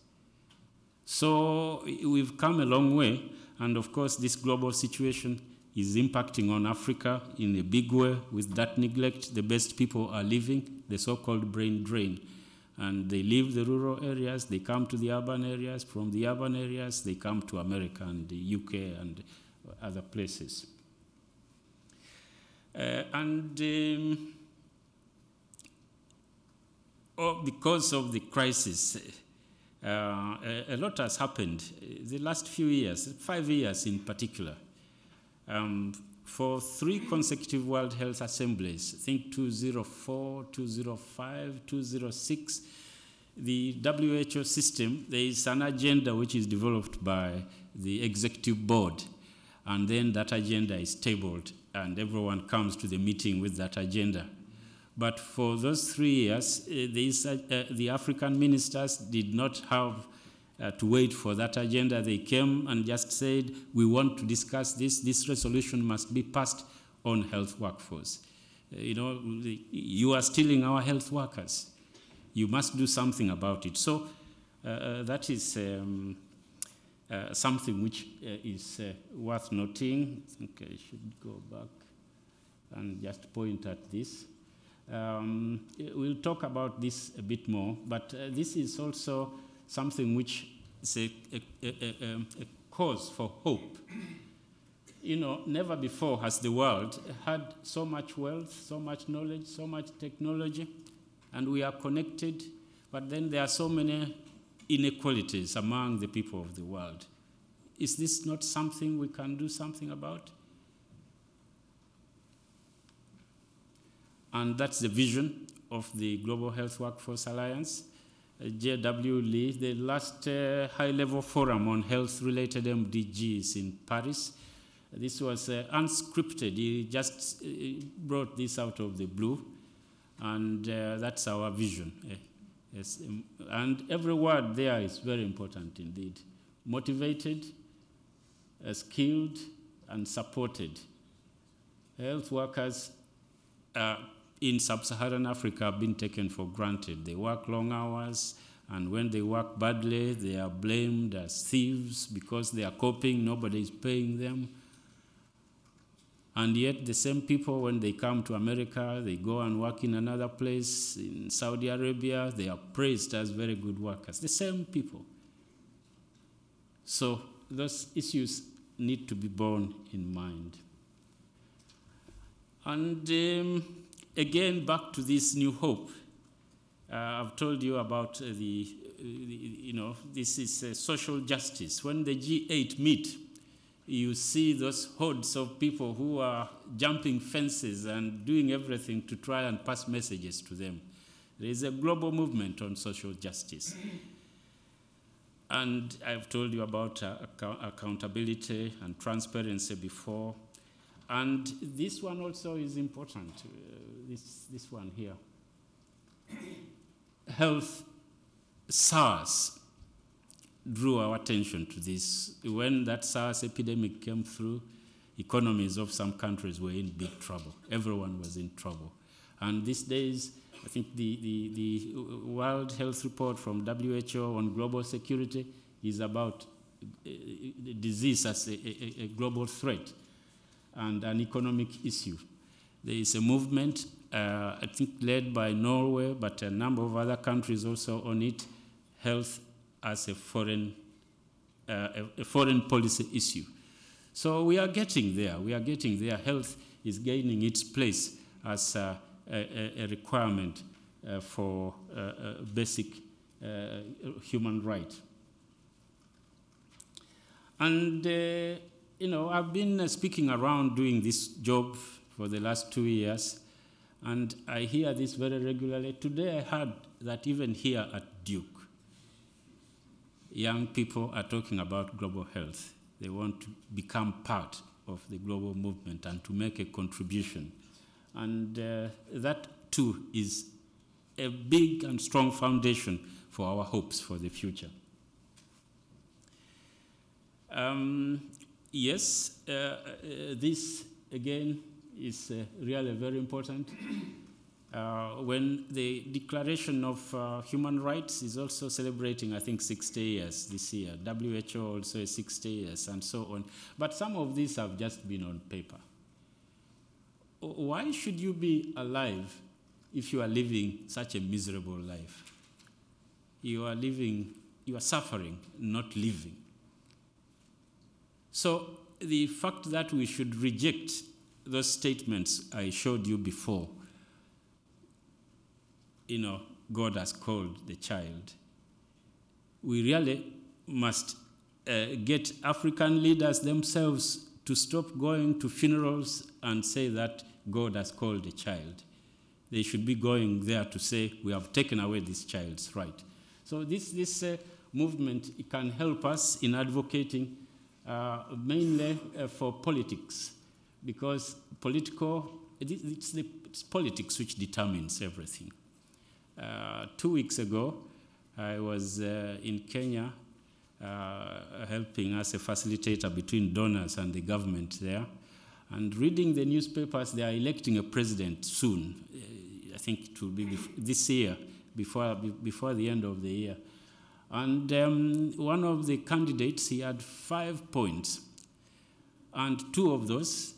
So we've come a long way. And of course, this global situation is impacting on Africa in a big way with that neglect. The best people are leaving, the so called brain drain. And they leave the rural areas, they come to the urban areas. From the urban areas, they come to America and the UK and other places. Uh, and um, oh, because of the crisis, uh, a, a, lot has happened the last few years, five years in particular. Um, for three consecutive World Health Assemblies, I think 204, 205, 206, the WHO system, there is an agenda which is developed by the executive board, and then that agenda is tabled, and everyone comes to the meeting with that agenda. But for those three years, these, uh, uh, the African ministers did not have uh, to wait for that agenda. They came and just said, We want to discuss this. This resolution must be passed on health workforce. Uh, you know, the, you are stealing our health workers. You must do something about it. So uh, that is um, something which is worth noting. I think I should go back and just point at this. Um, we'll talk about this a bit more, but uh, this is also something which is a, a, a, a, cause for hope. You know, never before has the world had so much wealth, so much knowledge, so much technology, and we are connected, but then there are so many inequalities among the people of the world. Is this not something we can do something about? And that's the vision of the Global Health Workforce Alliance. Uh, J.W. Lee, the last uh, high level forum on health related MDGs in Paris. This was uh, unscripted. He just uh, brought this out of the blue, and uh, that's our vision. Uh, yes, um, and every word there is very important indeed. Motivated, skilled, and supported. Health workers in sub Saharan Africa have been taken for granted. They work long hours, and when they work badly, they are blamed as thieves because they are coping, nobody is paying them. And yet, the same people, when they come to America, they go and work in another place, in Saudi Arabia, they are praised as very good workers. The same people. So, those issues need to be borne in mind. And um, again, back to this new hope. Uh, I've told you about uh, the, you know, this is uh, social justice. When the G8 meet, you see those hordes of people who are jumping fences and doing everything to try and pass messages to them. There is a global movement on social justice. And I've told you about uh, account- accountability and transparency before. And this one also is important. Uh, this, this one here. Health SARS drew our attention to this. When that SARS epidemic came through, economies of some countries were in big trouble. Everyone was in trouble. And these days, I think the, the, the World Health Report from WHO on global security is about uh, disease as a, a, a global threat and an economic issue. There is a movement uh, I think led by Norway, but a number of other countries also on it, health as a foreign, uh, a, a foreign policy issue. So we are getting there. We are getting there. Health is gaining its place as a, a, requirement uh, for uh, basic uh, human right. And, you know, I've been speaking around doing this job for the last two years. And I hear this very regularly. Today I heard that even here at Duke, young people are talking about global health. They want to become part of the global movement and to make a contribution. And uh, that too is a big and strong foundation for our hopes for the future. Um, yes, uh, uh, this again is uh, really very important. *clears throat* Uh, when the Declaration of uh, Human Rights is also celebrating, I think, 60 years this year. WHO also is 60 years, and so on. But some of these have just been on paper. Why should you be alive if you are living such a miserable life? You are living, you are suffering, not living. So the fact that we should reject those statements I showed you before, you know, God has called the child. We really must uh, get African leaders themselves to stop going to funerals and say that God has called the child. They should be going there to say, We have taken away this child's right. So, this, this uh, movement can help us in advocating uh, mainly uh, for politics because political, it's the it's politics which determines everything. Uh, two weeks ago, I was uh, in Kenya uh, helping as a facilitator between donors and the government there. And reading the newspapers, they are electing a president soon. Uh, I think it will be this year, before, before the end of the year. And um, one of the candidates, he had five points. And two of those,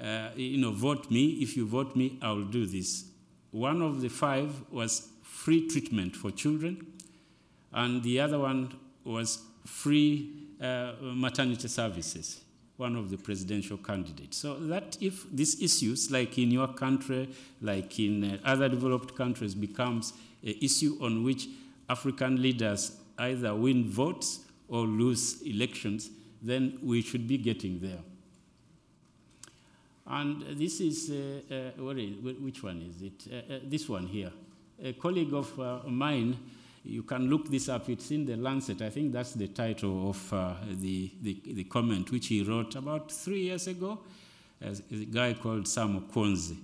uh, you know, vote me. If you vote me, I will do this. One of the five was free treatment for children, and the other one was free uh, maternity services, one of the presidential candidates. So that if these issues, like in your country, like in uh, other developed countries, becomes an issue on which African leaders either win votes or lose elections, then we should be getting there. And this is, uh, uh, which one is it? Uh, uh, this one here. A colleague of uh, mine, you can look this up, it's in the Lancet. I think that's the title of the, the, the, comment which he wrote about three years ago. A guy called Sam Okuonzi.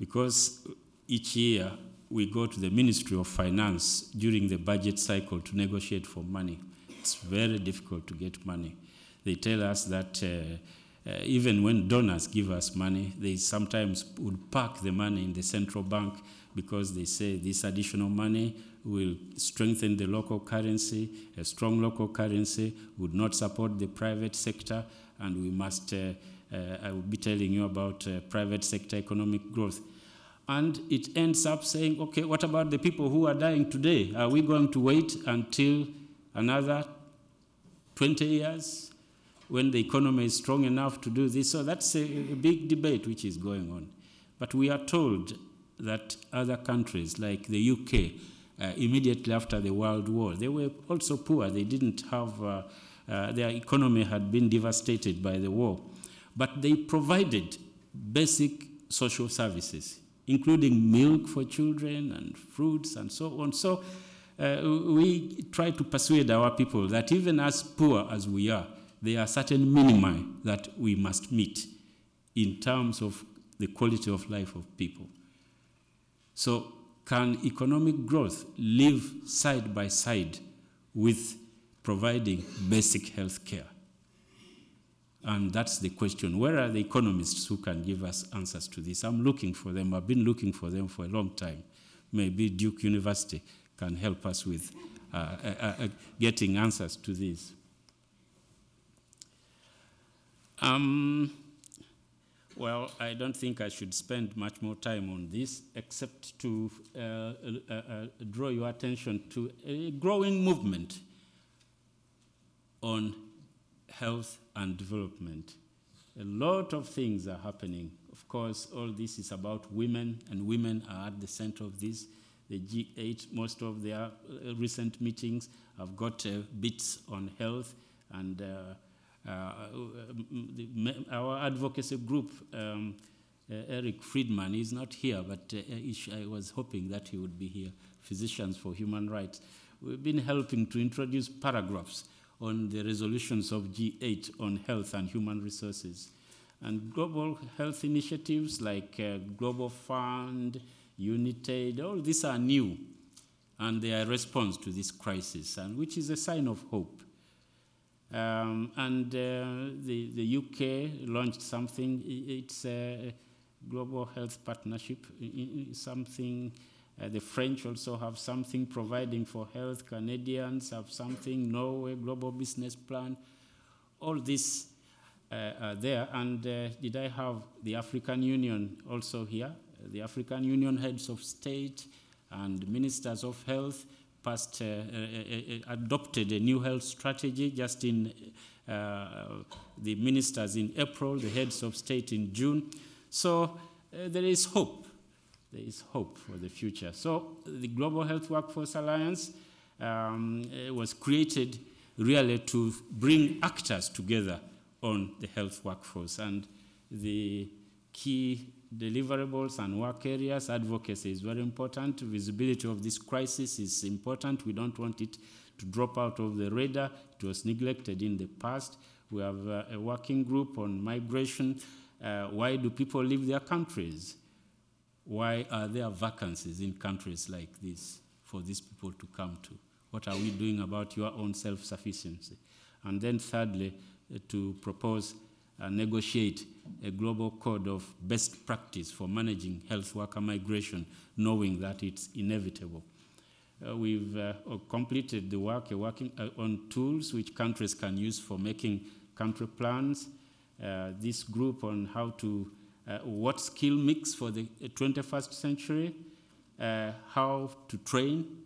Because each year we go to the Ministry of Finance during the budget cycle to negotiate for money. It's very difficult to get money. They tell us that uh, uh, even when donors give us money, they sometimes would park the money in the central bank because they say this additional money will strengthen the local currency. A strong local currency would not support the private sector, and we must, uh, uh I will be telling you about uh, private sector economic growth and it ends up saying, okay, what about the people who are dying today? Are we going to wait until another 20 years when the economy is strong enough to do this? So that's a, a big debate which is going on. But we are told that other countries like the UK, uh, immediately after the World War, they were also poor. They didn't have, uh, uh, their economy had been devastated by the war. But they provided basic social services including milk for children and fruits and so on. So uh, we try to persuade our people that even as poor as we are, there are certain minima that we must meet in terms of the quality of life of people. So, can economic growth live side by side with providing basic health care? And that's the question. Where are the economists who can give us answers to this? I'm looking for them. I've been looking for them for a long time. Maybe Duke University can help us with uh, uh, uh, getting answers to this. Um, well, I don't think I should spend much more time on this, except to uh, uh, uh, draw your attention to a growing movement on health and development. A lot of things are happening. Of course, all this is about women, and women are at the center of this. The G8, most of their uh, recent meetings have got uh, bits on health, and uh, our advocacy group, um, uh, Eric Friedman, is not here, but uh, I was hoping that he would be here. Physicians for Human Rights. We've been helping to introduce paragraphs on the resolutions of G8 on health and human resources. And global health initiatives like uh, Global Fund, UNITAID, all these are new, and they are a response to this crisis, and which is a sign of hope. Um, and uh, the, the UK launched something, it's a global health partnership, something uh, the French also have something providing for health. Canadians have something. Norway, Global Business Plan. All this uh, there. And uh, did I have the African Union also here? The African Union heads of state and ministers of health uh, uh, uh, adopted a new health strategy just in the ministers in April, the heads of state in June. So there is hope there is hope for the future. So the Global Health Workforce Alliance um, was created really to bring actors together on the health workforce and the key deliverables and work areas. Advocacy is very important. Visibility of this crisis is important. We don't want it to drop out of the radar. It was neglected in the past. We have uh, a working group on migration. Uh, why do people leave their countries? why are there vacancies in countries like this for these people to come to? What are we doing about your own self sufficiency? And then, thirdly, uh, to propose negotiate a global code of best practice for managing health worker migration, knowing that it's inevitable. Uh, we've uh, completed the work uh, working uh, on tools which countries can use for making country plans. Uh, this group on how to, what skill mix for the 21st century, how to train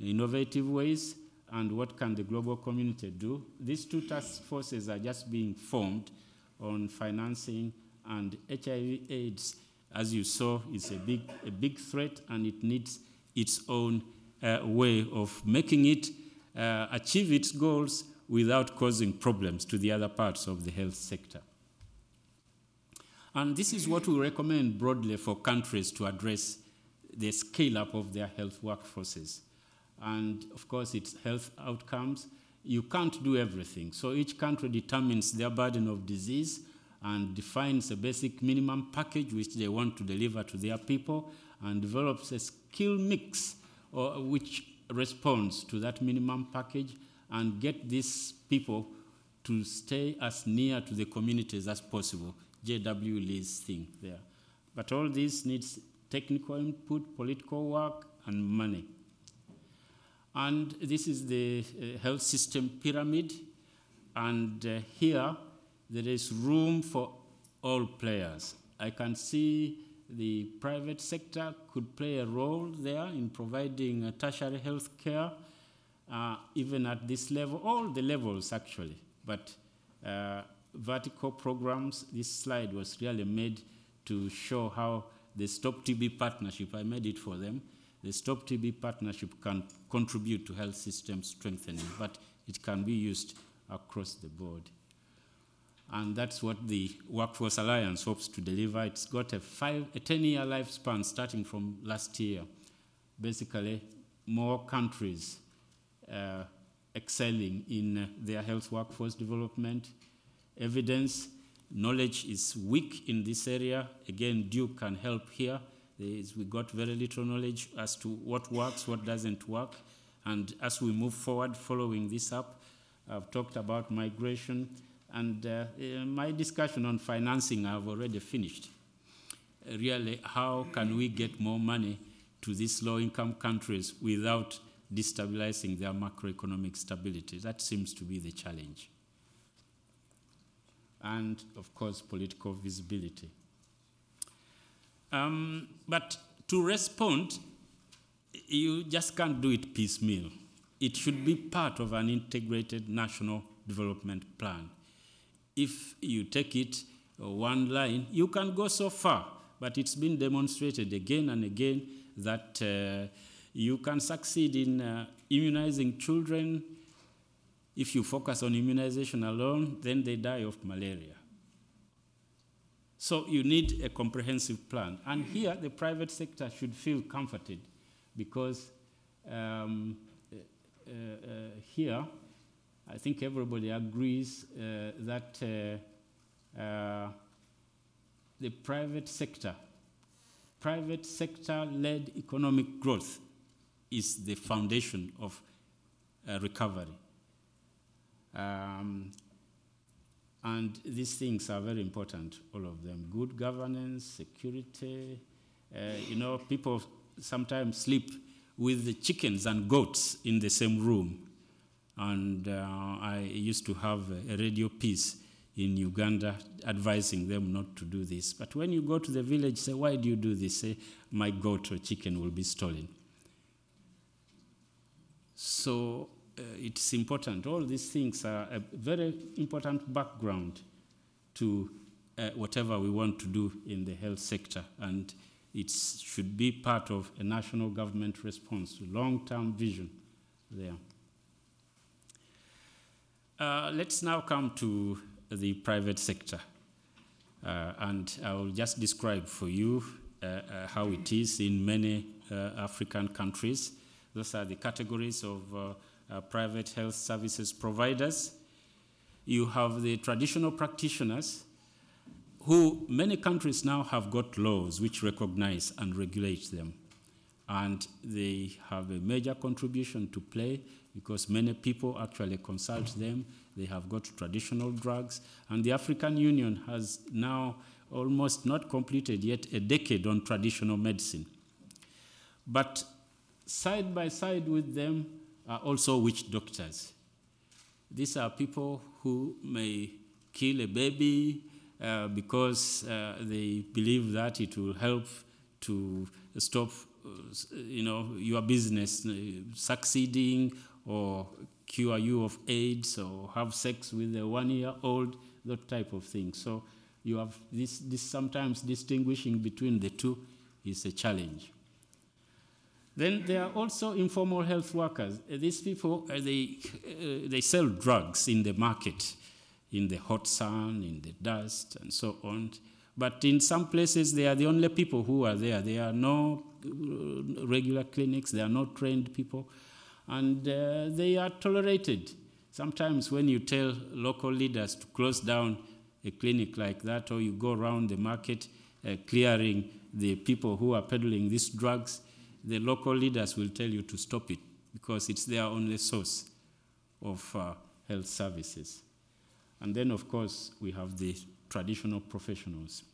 innovative ways, and what can the global community do. These two task forces are just being formed on financing and HIV AIDS, as you saw, is a big, a big threat and it needs its own uh, way of making it uh, achieve its goals without causing problems to the other parts of the health sector. And this is what we recommend broadly for countries to address the scale up of their health workforces. And of course, it's health outcomes you can't do everything. So each country determines their burden of disease and defines a basic minimum package which they want to deliver to their people and develops a skill mix or, which responds to that minimum package and get these people to stay as near to the communities as possible. J.W. Lee's thing there. But all this needs technical input, political work, and money. And this is the uh, health system pyramid. And uh, here, there is room for all players. I can see the private sector could play a role there in providing uh, tertiary health care, uh, even at this level, all the levels actually. But uh, vertical programs, this slide was really made to show how the Stop TB partnership, I made it for them, the Stop TB partnership can contribute to health system strengthening, but it can be used across the board. And that's what the Workforce Alliance hopes to deliver. It's got a, five, a 10 year lifespan starting from last year. Basically, more countries uh, excelling in their health workforce development. Evidence, knowledge is weak in this area. Again, Duke can help here is we got very little knowledge as to what works, what doesn't work. And as we move forward following this up, I've talked about migration. And uh, my discussion on financing, I've already finished. Really, how can we get more money to these low income countries without destabilizing their macroeconomic stability? That seems to be the challenge. And of course, political visibility. Um, but to respond, you just can't do it piecemeal. It should be part of an integrated national development plan. If you take it uh, one line, you can go so far, but it's been demonstrated again and again that uh, you can succeed in uh, immunizing children. If you focus on immunization alone, then they die of malaria. So you need a comprehensive plan. And here, the private sector should feel comforted because um, uh, uh, here, I think everybody agrees uh, that uh, uh, the private sector, private sector-led economic growth is the foundation of uh, recovery. Um, and these things are very important, all of them. Good governance, security. Uh, you know, people sometimes sleep with the chickens and goats in the same room. And uh, I used to have a radio piece in Uganda advising them not to do this. But when you go to the village, say, Why do you do this? Say, My goat or chicken will be stolen. So it's important. All these things are a very important background to uh, whatever we want to do in the health sector. And it should be part of a national government response, to long term vision there. Uh, let's now come to the private sector. Uh, and I will just describe for you uh, uh, how it is in many African countries. Those are the categories of uh, private health services providers. You have the traditional practitioners who many countries now have got laws which recognize and regulate them. And they have a major contribution to play because many people actually consult them. They have got traditional drugs. And the African Union has now almost not completed yet a decade on traditional medicine. But side by side with them are also witch doctors. These are people who may kill a baby uh, because uh, they believe that it will help to stop, uh, you know, your business uh, succeeding or cure you of AIDS or have sex with a one-year-old, that type of thing. So you have this, this sometimes distinguishing between the two is a challenge. Then there are also informal health workers. Uh, these people, uh, they, uh, they sell drugs in the market, in the hot sun, in the dust, and so on. But in some places, they are the only people who are there. There are no uh, regular clinics, there are no trained people, and uh, they are tolerated. Sometimes, when you tell local leaders to close down a clinic like that, or you go around the market uh, clearing the people who are peddling these drugs, the local leaders will tell you to stop it because it's their only source of uh, health services. And then, of course, we have the traditional professionals.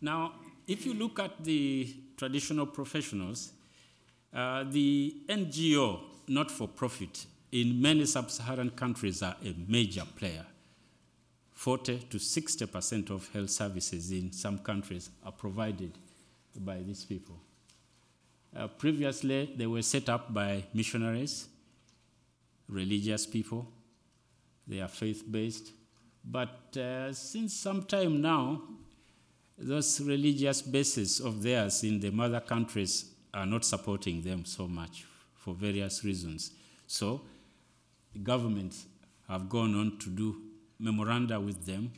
Now, if you look at the traditional professionals, uh, the NGO, not for profit, in many sub Saharan countries are a major player. 40 to 60 percent of health services in some countries are provided by these people. Uh, previously, they were set up by missionaries, religious people. They are faith based. But uh, since some time now, those religious bases of theirs in the mother countries are not supporting them so much for various reasons. So, the governments have gone on to do memoranda with them,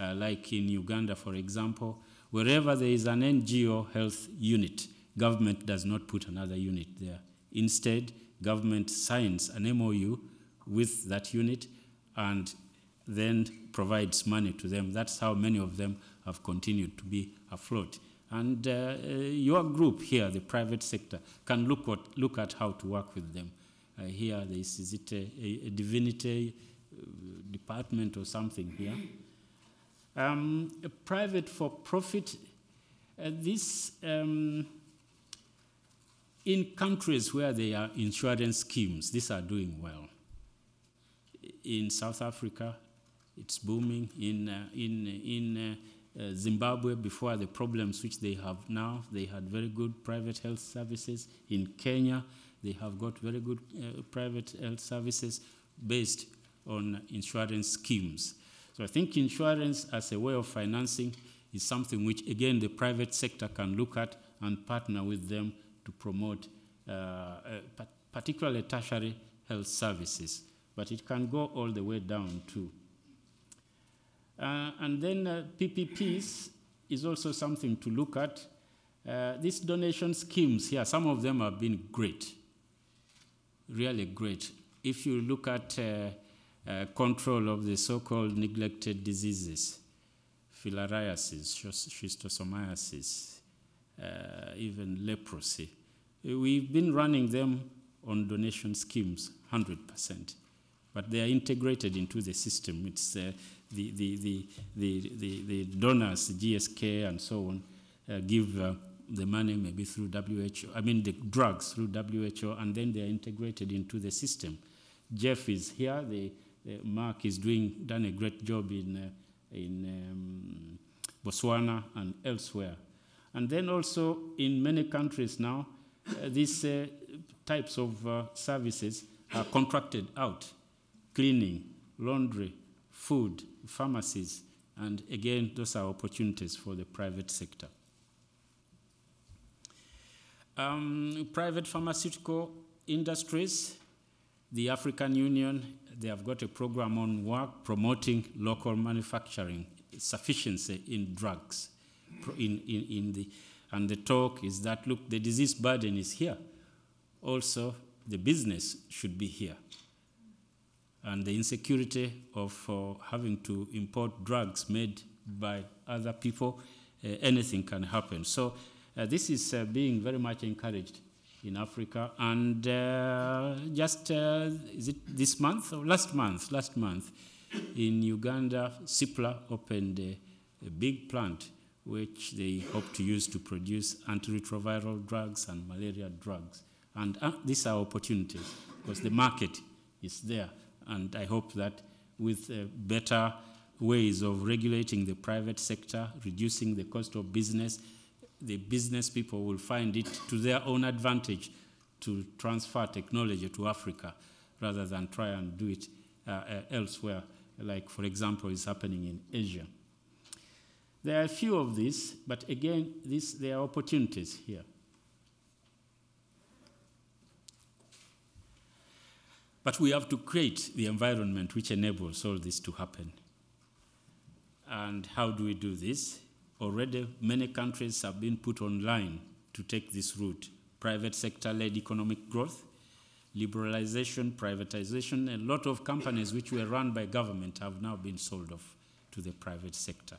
uh, like in Uganda, for example. Wherever there is an NGO health unit, government does not put another unit there. Instead, government signs an MOU with that unit and then provides money to them. That's how many of them have continued to be afloat. And uh, uh, your group here, the private sector, can look at, look at how to work with them. Uh, here, is, it a, a divinity uh, department or something here? Um, a private for profit, uh, this um, in countries where there are insurance schemes, these are doing well. In South Africa, it's booming. In, uh, in, in uh, uh, Zimbabwe, before the problems which they have now, they had very good private health services. In Kenya, they have got very good uh, private health services based on insurance schemes. So I think insurance as a way of financing is something which, again, the private sector can look at and partner with them to promote uh, uh, particularly tertiary health services, but it can go all the way down too. Uh, and then uh, PPPs is also something to look at. Uh, these donation schemes here, some of them have been great, really great. If you look at uh, control of the so-called neglected diseases, filariasis, schistosomiasis, uh, even leprosy. We've been running them on donation schemes, 100%, but they are integrated into the system. It's uh, the, the, the, the, the, the, donors, GSK and so on, uh, give uh, the money maybe through WHO, I mean the drugs through WHO, and then they are integrated into the system. Jeff is here, the, Mark is doing, done a great job in, uh, in um, Botswana and elsewhere. And then also in many countries now, uh, these uh, types of uh, services are contracted out cleaning, laundry, food, pharmacies, and again, those are opportunities for the private sector. Um, private pharmaceutical industries, the African Union, they have got a program on work promoting local manufacturing sufficiency in drugs in, in, in the, and the talk is that, look, the disease burden is here. Also, the business should be here. And the insecurity of uh, having to import drugs made by other people, uh, anything can happen. So uh, this is uh, being very much encouraged in Africa. And uh, just uh, is it this month or last month? Last month, in Uganda, CIPLA opened a, a big plant which they hope to use to produce antiretroviral drugs and malaria drugs. And uh, these are opportunities because the market is there. And I hope that with uh, better ways of regulating the private sector, reducing the cost of business, the business people will find it to their own advantage to transfer technology to Africa rather than try and do it uh, uh, elsewhere, like, for example, is happening in Asia. There are a few of these, but again, there are opportunities here. But we have to create the environment which enables all this to happen. And how do we do this? Already, many countries have been put online to take this route private sector led economic growth, liberalization, privatization. A lot of companies which were run by government have now been sold off to the private sector.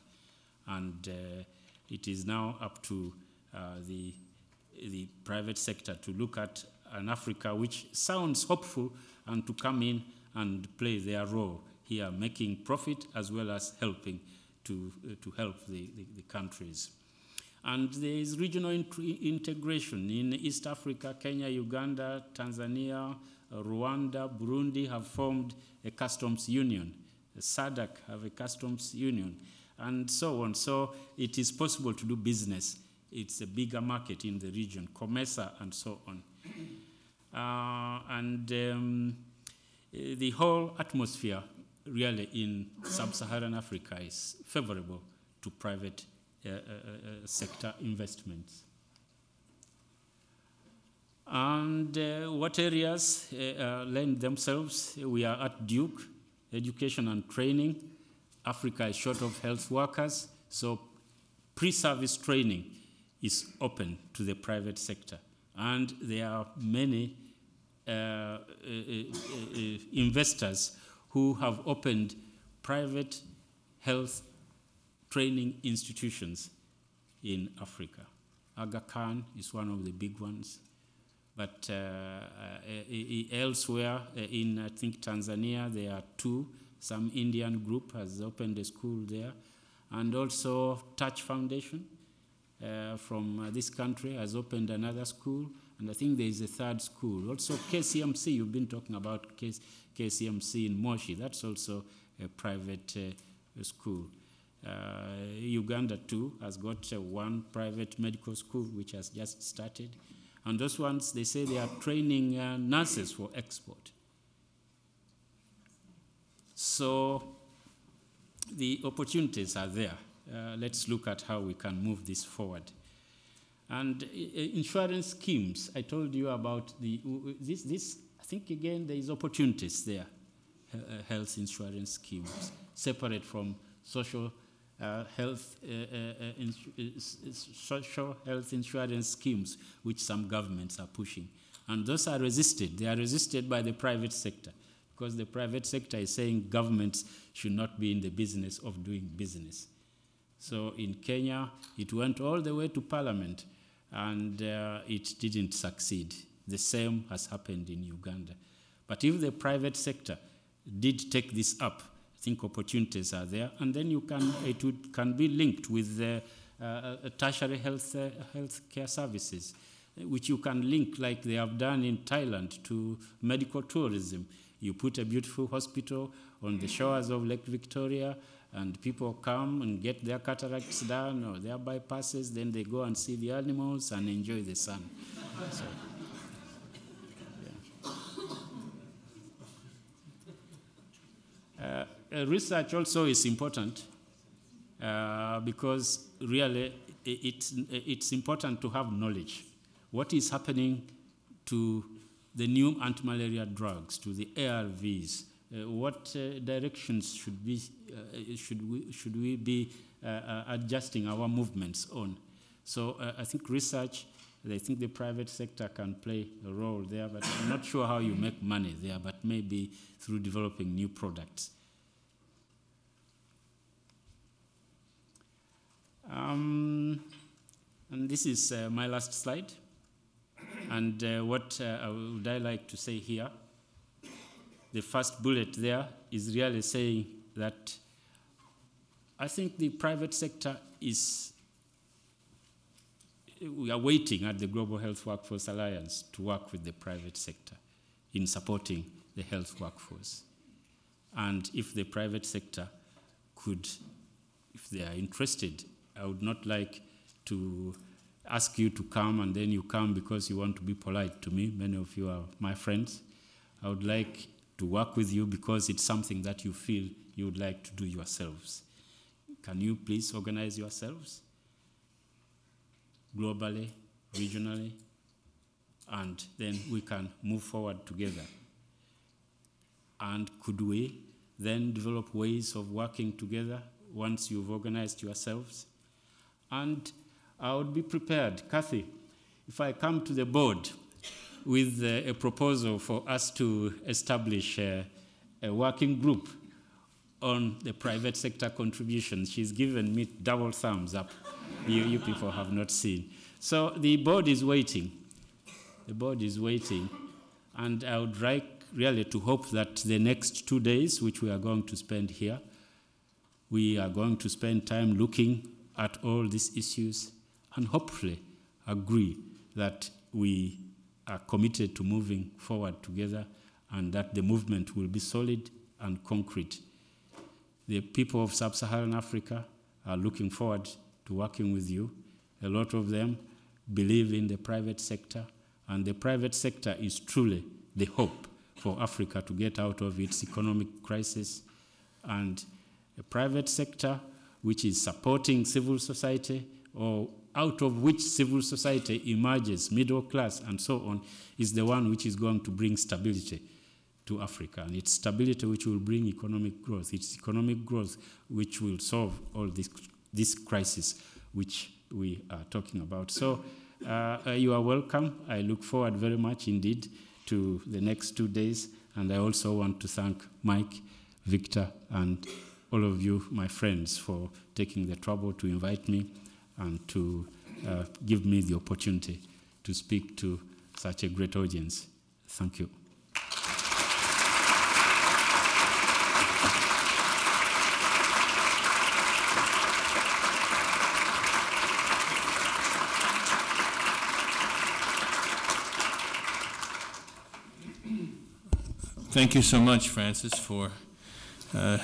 And uh, it is now up to uh, the, the private sector to look at an Africa which sounds hopeful and to come in and play their role here, making profit as well as helping to, uh, to help the, the, the, countries. And there is regional integration in East Africa, Kenya, Uganda, Tanzania, Rwanda, Burundi have formed a customs union. SADC have a customs union, and so on. So it is possible to do business. It's a bigger market in the region, COMESA, and so on. Uh, and um, the whole atmosphere really in sub-Saharan Africa is favorable to private uh, uh, uh, sector investments. And uh, what areas uh, lend themselves? We are at Duke, education and training. Africa is short of health workers, so pre-service training is open to the private sector. And there are many investors who have opened private health training institutions in Africa. Aga Khan is one of the big ones. But uh, uh, elsewhere, uh, in I think Tanzania, there are two. Some Indian group has opened a school there. And also, Touch Foundation uh, from uh, this country has opened another school. And I think there is a third school. Also, KCMC, you've been talking about KCMC in Moshi. That's also a private uh, school. Uh, Uganda, too, has got uh, one private medical school which has just started. And those ones, they say they are training uh, nurses for export. So the opportunities are there. Uh, let's look at how we can move this forward. And uh, insurance schemes, I told you about the, this, this I think again there is opportunities there, uh, health insurance schemes, separate from social uh, health, uh, uh, uh social health insurance schemes, which some governments are pushing. And those are resisted. They are resisted by the private sector because the private sector is saying governments should not be in the business of doing business. So in Kenya, it went all the way to parliament and uh, it didn't succeed. The same has happened in Uganda. But if the private sector did take this up, I think opportunities are there, and then you can, it would, can be linked with the uh, uh, tertiary health, uh, health care services, which you can link like they have done in Thailand to medical tourism. You put a beautiful hospital on the shores of Lake Victoria, and people come and get their cataracts done or their bypasses, then they go and see the animals and enjoy the sun. So, Uh, research also is important uh, because really it's, it's important to have knowledge. What is happening to the new anti-malaria drugs, to the ARVs? Uh, what uh, directions should, be, uh, should, we, should we be uh, adjusting our movements on? So I think research I think the private sector can play a role there, but I'm not sure how you make money there, but maybe through developing new products. Um, and this is uh, my last slide. And uh, what uh, would I like to say here? The first bullet there is really saying that I think the private sector is, we are waiting at the Global Health Workforce Alliance to work with the private sector in supporting the health workforce. And if the private sector could, if they are interested, I would not like to ask you to come and then you come because you want to be polite to me. Many of you are my friends. I would like to work with you because it's something that you feel you would like to do yourselves. Can you please organize yourselves globally, regionally, and then we can move forward together? And could we then develop ways of working together once you've organized yourselves? And I would be prepared, Kathy, if I come to the board with uh, a proposal for us to establish uh, a working group on the private sector contributions. She's given me double thumbs up. *laughs* you, you people have not seen. So the board is waiting. The board is waiting. And I would like really to hope that the next two days, which we are going to spend here, we are going to spend time looking at all these issues and hopefully agree that we are committed to moving forward together and that the movement will be solid and concrete. The people of sub Saharan Africa are looking forward to working with you. A lot of them believe in the private sector, and the private sector is truly the hope for Africa to get out of its economic crisis. And a private sector which is supporting civil society or out of which civil society emerges, middle class, and so on, is the one which is going to bring stability to Africa. And it's stability which will bring economic growth. It's economic growth which will solve all this, this crisis which we are talking about. So uh, you are welcome. I look forward very much indeed to the next two days. And I also want to thank Mike, Victor, and all of you, my friends, for taking the trouble to invite me and to uh, give me the opportunity to speak to such a great audience. Thank you. Thank you so much, Francis, for uh,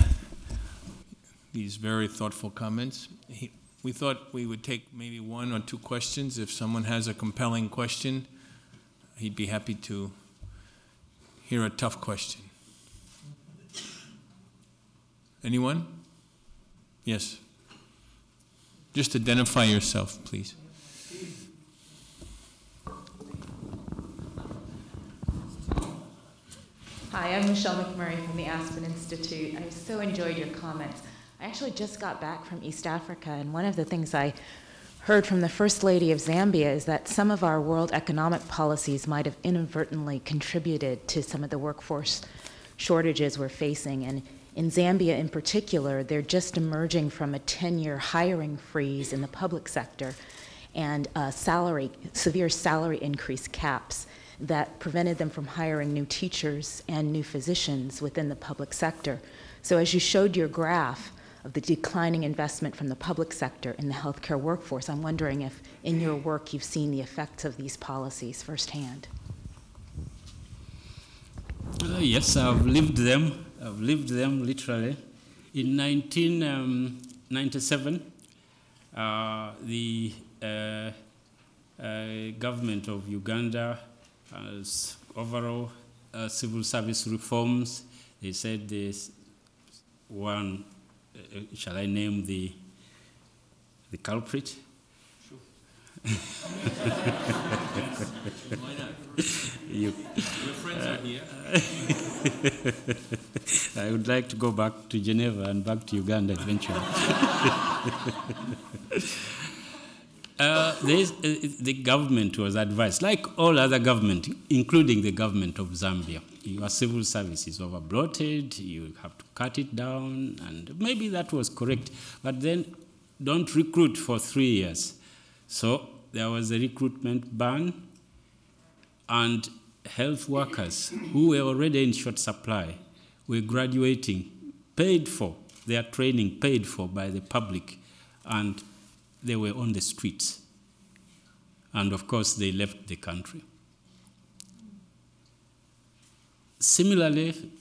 these very thoughtful comments. He, we thought we would take maybe one or two questions. If someone has a compelling question, he'd be happy to hear a tough question. Anyone? Yes. Just identify yourself, please. Hi, I'm Michelle McMurry from the Aspen Institute. I so enjoyed your comments. I actually just got back from East Africa, and one of the things I heard from the First Lady of Zambia is that some of our world economic policies might have inadvertently contributed to some of the workforce shortages we're facing. And in Zambia, in particular, they're just emerging from a 10 year hiring freeze in the public sector and salary, severe salary increase caps that prevented them from hiring new teachers and new physicians within the public sector. So, as you showed your graph, of the declining investment from the public sector in the healthcare workforce. I'm wondering if in your work you've seen the effects of these policies firsthand. Uh, yes, I've lived them. I've lived them literally. In 1997, um, uh, the uh, uh, government of Uganda, has overall uh, civil service reforms, they said this one uh, shall I name the, the culprit? Sure. Why *laughs* not? You, Your friends are here. *laughs* I would like to go back to Geneva and back to Uganda eventually. *laughs* Uh, uh, the government was advised, like all other government, including the government of Zambia, your civil service is overbloated, you have to cut it down, and maybe that was correct. But then don't recruit for three years. So there was a recruitment ban, and health workers who were already in short supply were graduating, paid for, their training paid for by the public, and they were on the streets. And of course, they left the country. Similarly,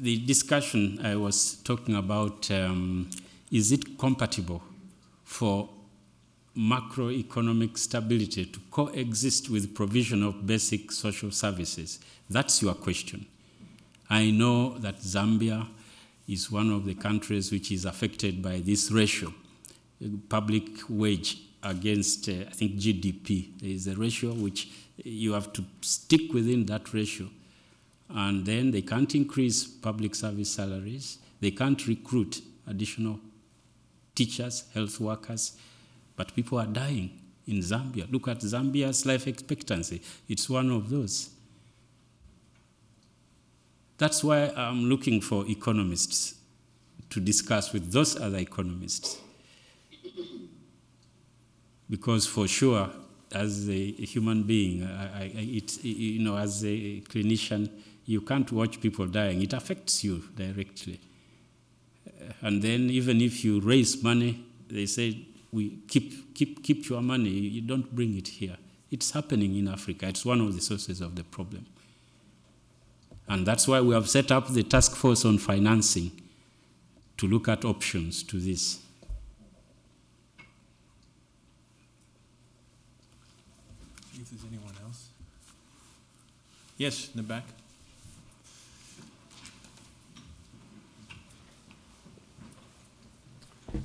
the discussion I was talking about um, is it compatible for macroeconomic stability to coexist with provision of basic social services? That's your question. I know that Zambia is one of the countries which is affected by this ratio, public wage against, uh, I think, GDP. There is a ratio which you have to stick within that ratio. And then they can't increase public service salaries, they can't recruit additional teachers, health workers, but people are dying in Zambia. Look at Zambia's life expectancy, it's one of those. That's why I'm looking for economists to discuss with those other economists. Because for sure, as a human being, I, I, it, you know, as a clinician, you can't watch people dying. It affects you directly. Uh, and then even if you raise money, they say, we keep, keep, keep your money, you don't bring it here. It's happening in Africa. It's one of the sources of the problem. And that's why we have set up the task force on financing to look at options to this. If there's anyone else? Yes, in the back.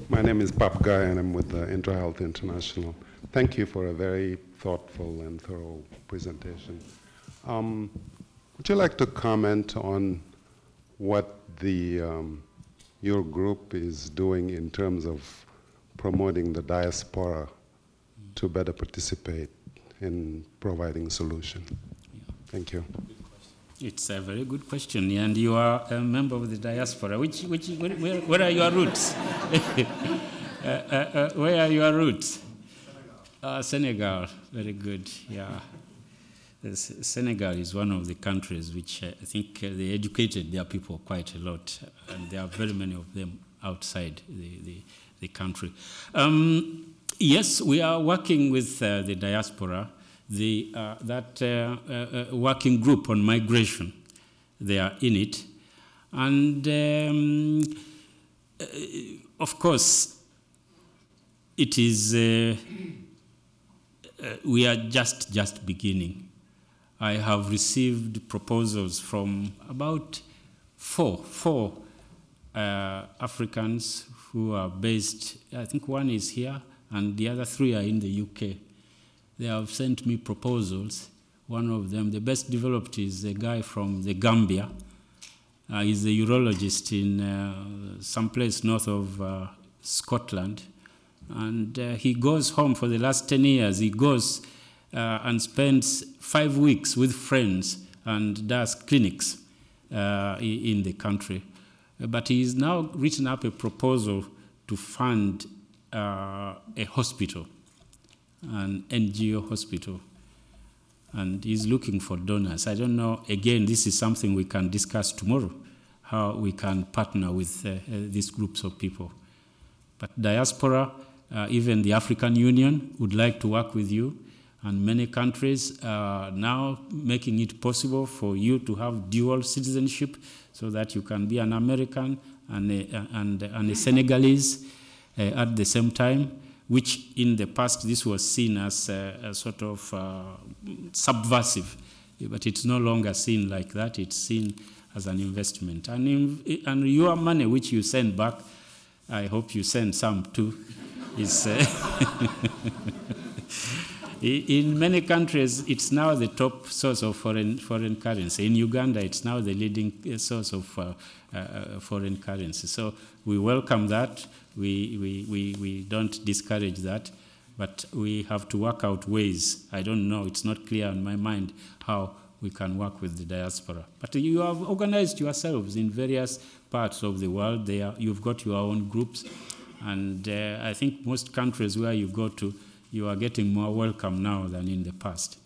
My name is Pape Gaye, and I'm with uh, IntraHealth International. Thank you for a very thoughtful and thorough presentation. Um, would you like to comment on what the um, your group is doing in terms of promoting the diaspora to better participate in providing solution? Thank you. It's a very good question, and you are a member of the diaspora. Which, which, where, where, are your roots? *laughs* uh, uh, uh, where are your roots? Senegal. Senegal, very good, yeah. Senegal is one of the countries which uh, I think uh, they educated their people quite a lot, and there are very many of them outside the, the, the country. Um, yes, we are working with uh, the diaspora the, uh, that uh, uh, working group on migration. They are in it. And um, of course, it is, we are just, just beginning. I have received proposals from about four, four uh, Africans who are based, I think one is here, and the other three are in the UK. They have sent me proposals. One of them, the best developed, is a guy from the Gambia. Uh, he's a urologist in uh, some place north of uh, Scotland. And uh, he goes home for the last 10 years. He goes uh, and spends five weeks with friends and does clinics uh, in the country. But he's now written up a proposal to fund a hospital an NGO hospital, and he's looking for donors. I don't know, again, this is something we can discuss tomorrow, how we can partner with uh, uh, these groups of people. But diaspora, uh, even the African Union would like to work with you, and many countries are now making it possible for you to have dual citizenship so that you can be an American and a, and, and a Senegalese uh, at the same time which in the past this was seen as a, a sort of uh, subversive, but it's no longer seen like that. It's seen as an investment. And, in, and your money, which you send back, I hope you send some too, is. Uh, *laughs* in many countries, it's now the top source of foreign, foreign currency. In Uganda, it's now the leading uh, source of uh, uh, foreign currency. So we welcome that. We, we, we, we don't discourage that, but we have to work out ways. I don't know, it's not clear in my mind how we can work with the diaspora. But you have organized yourselves in various parts of the world. There, you've got your own groups. And uh, I think most countries where you go to, you are getting more welcome now than in the past.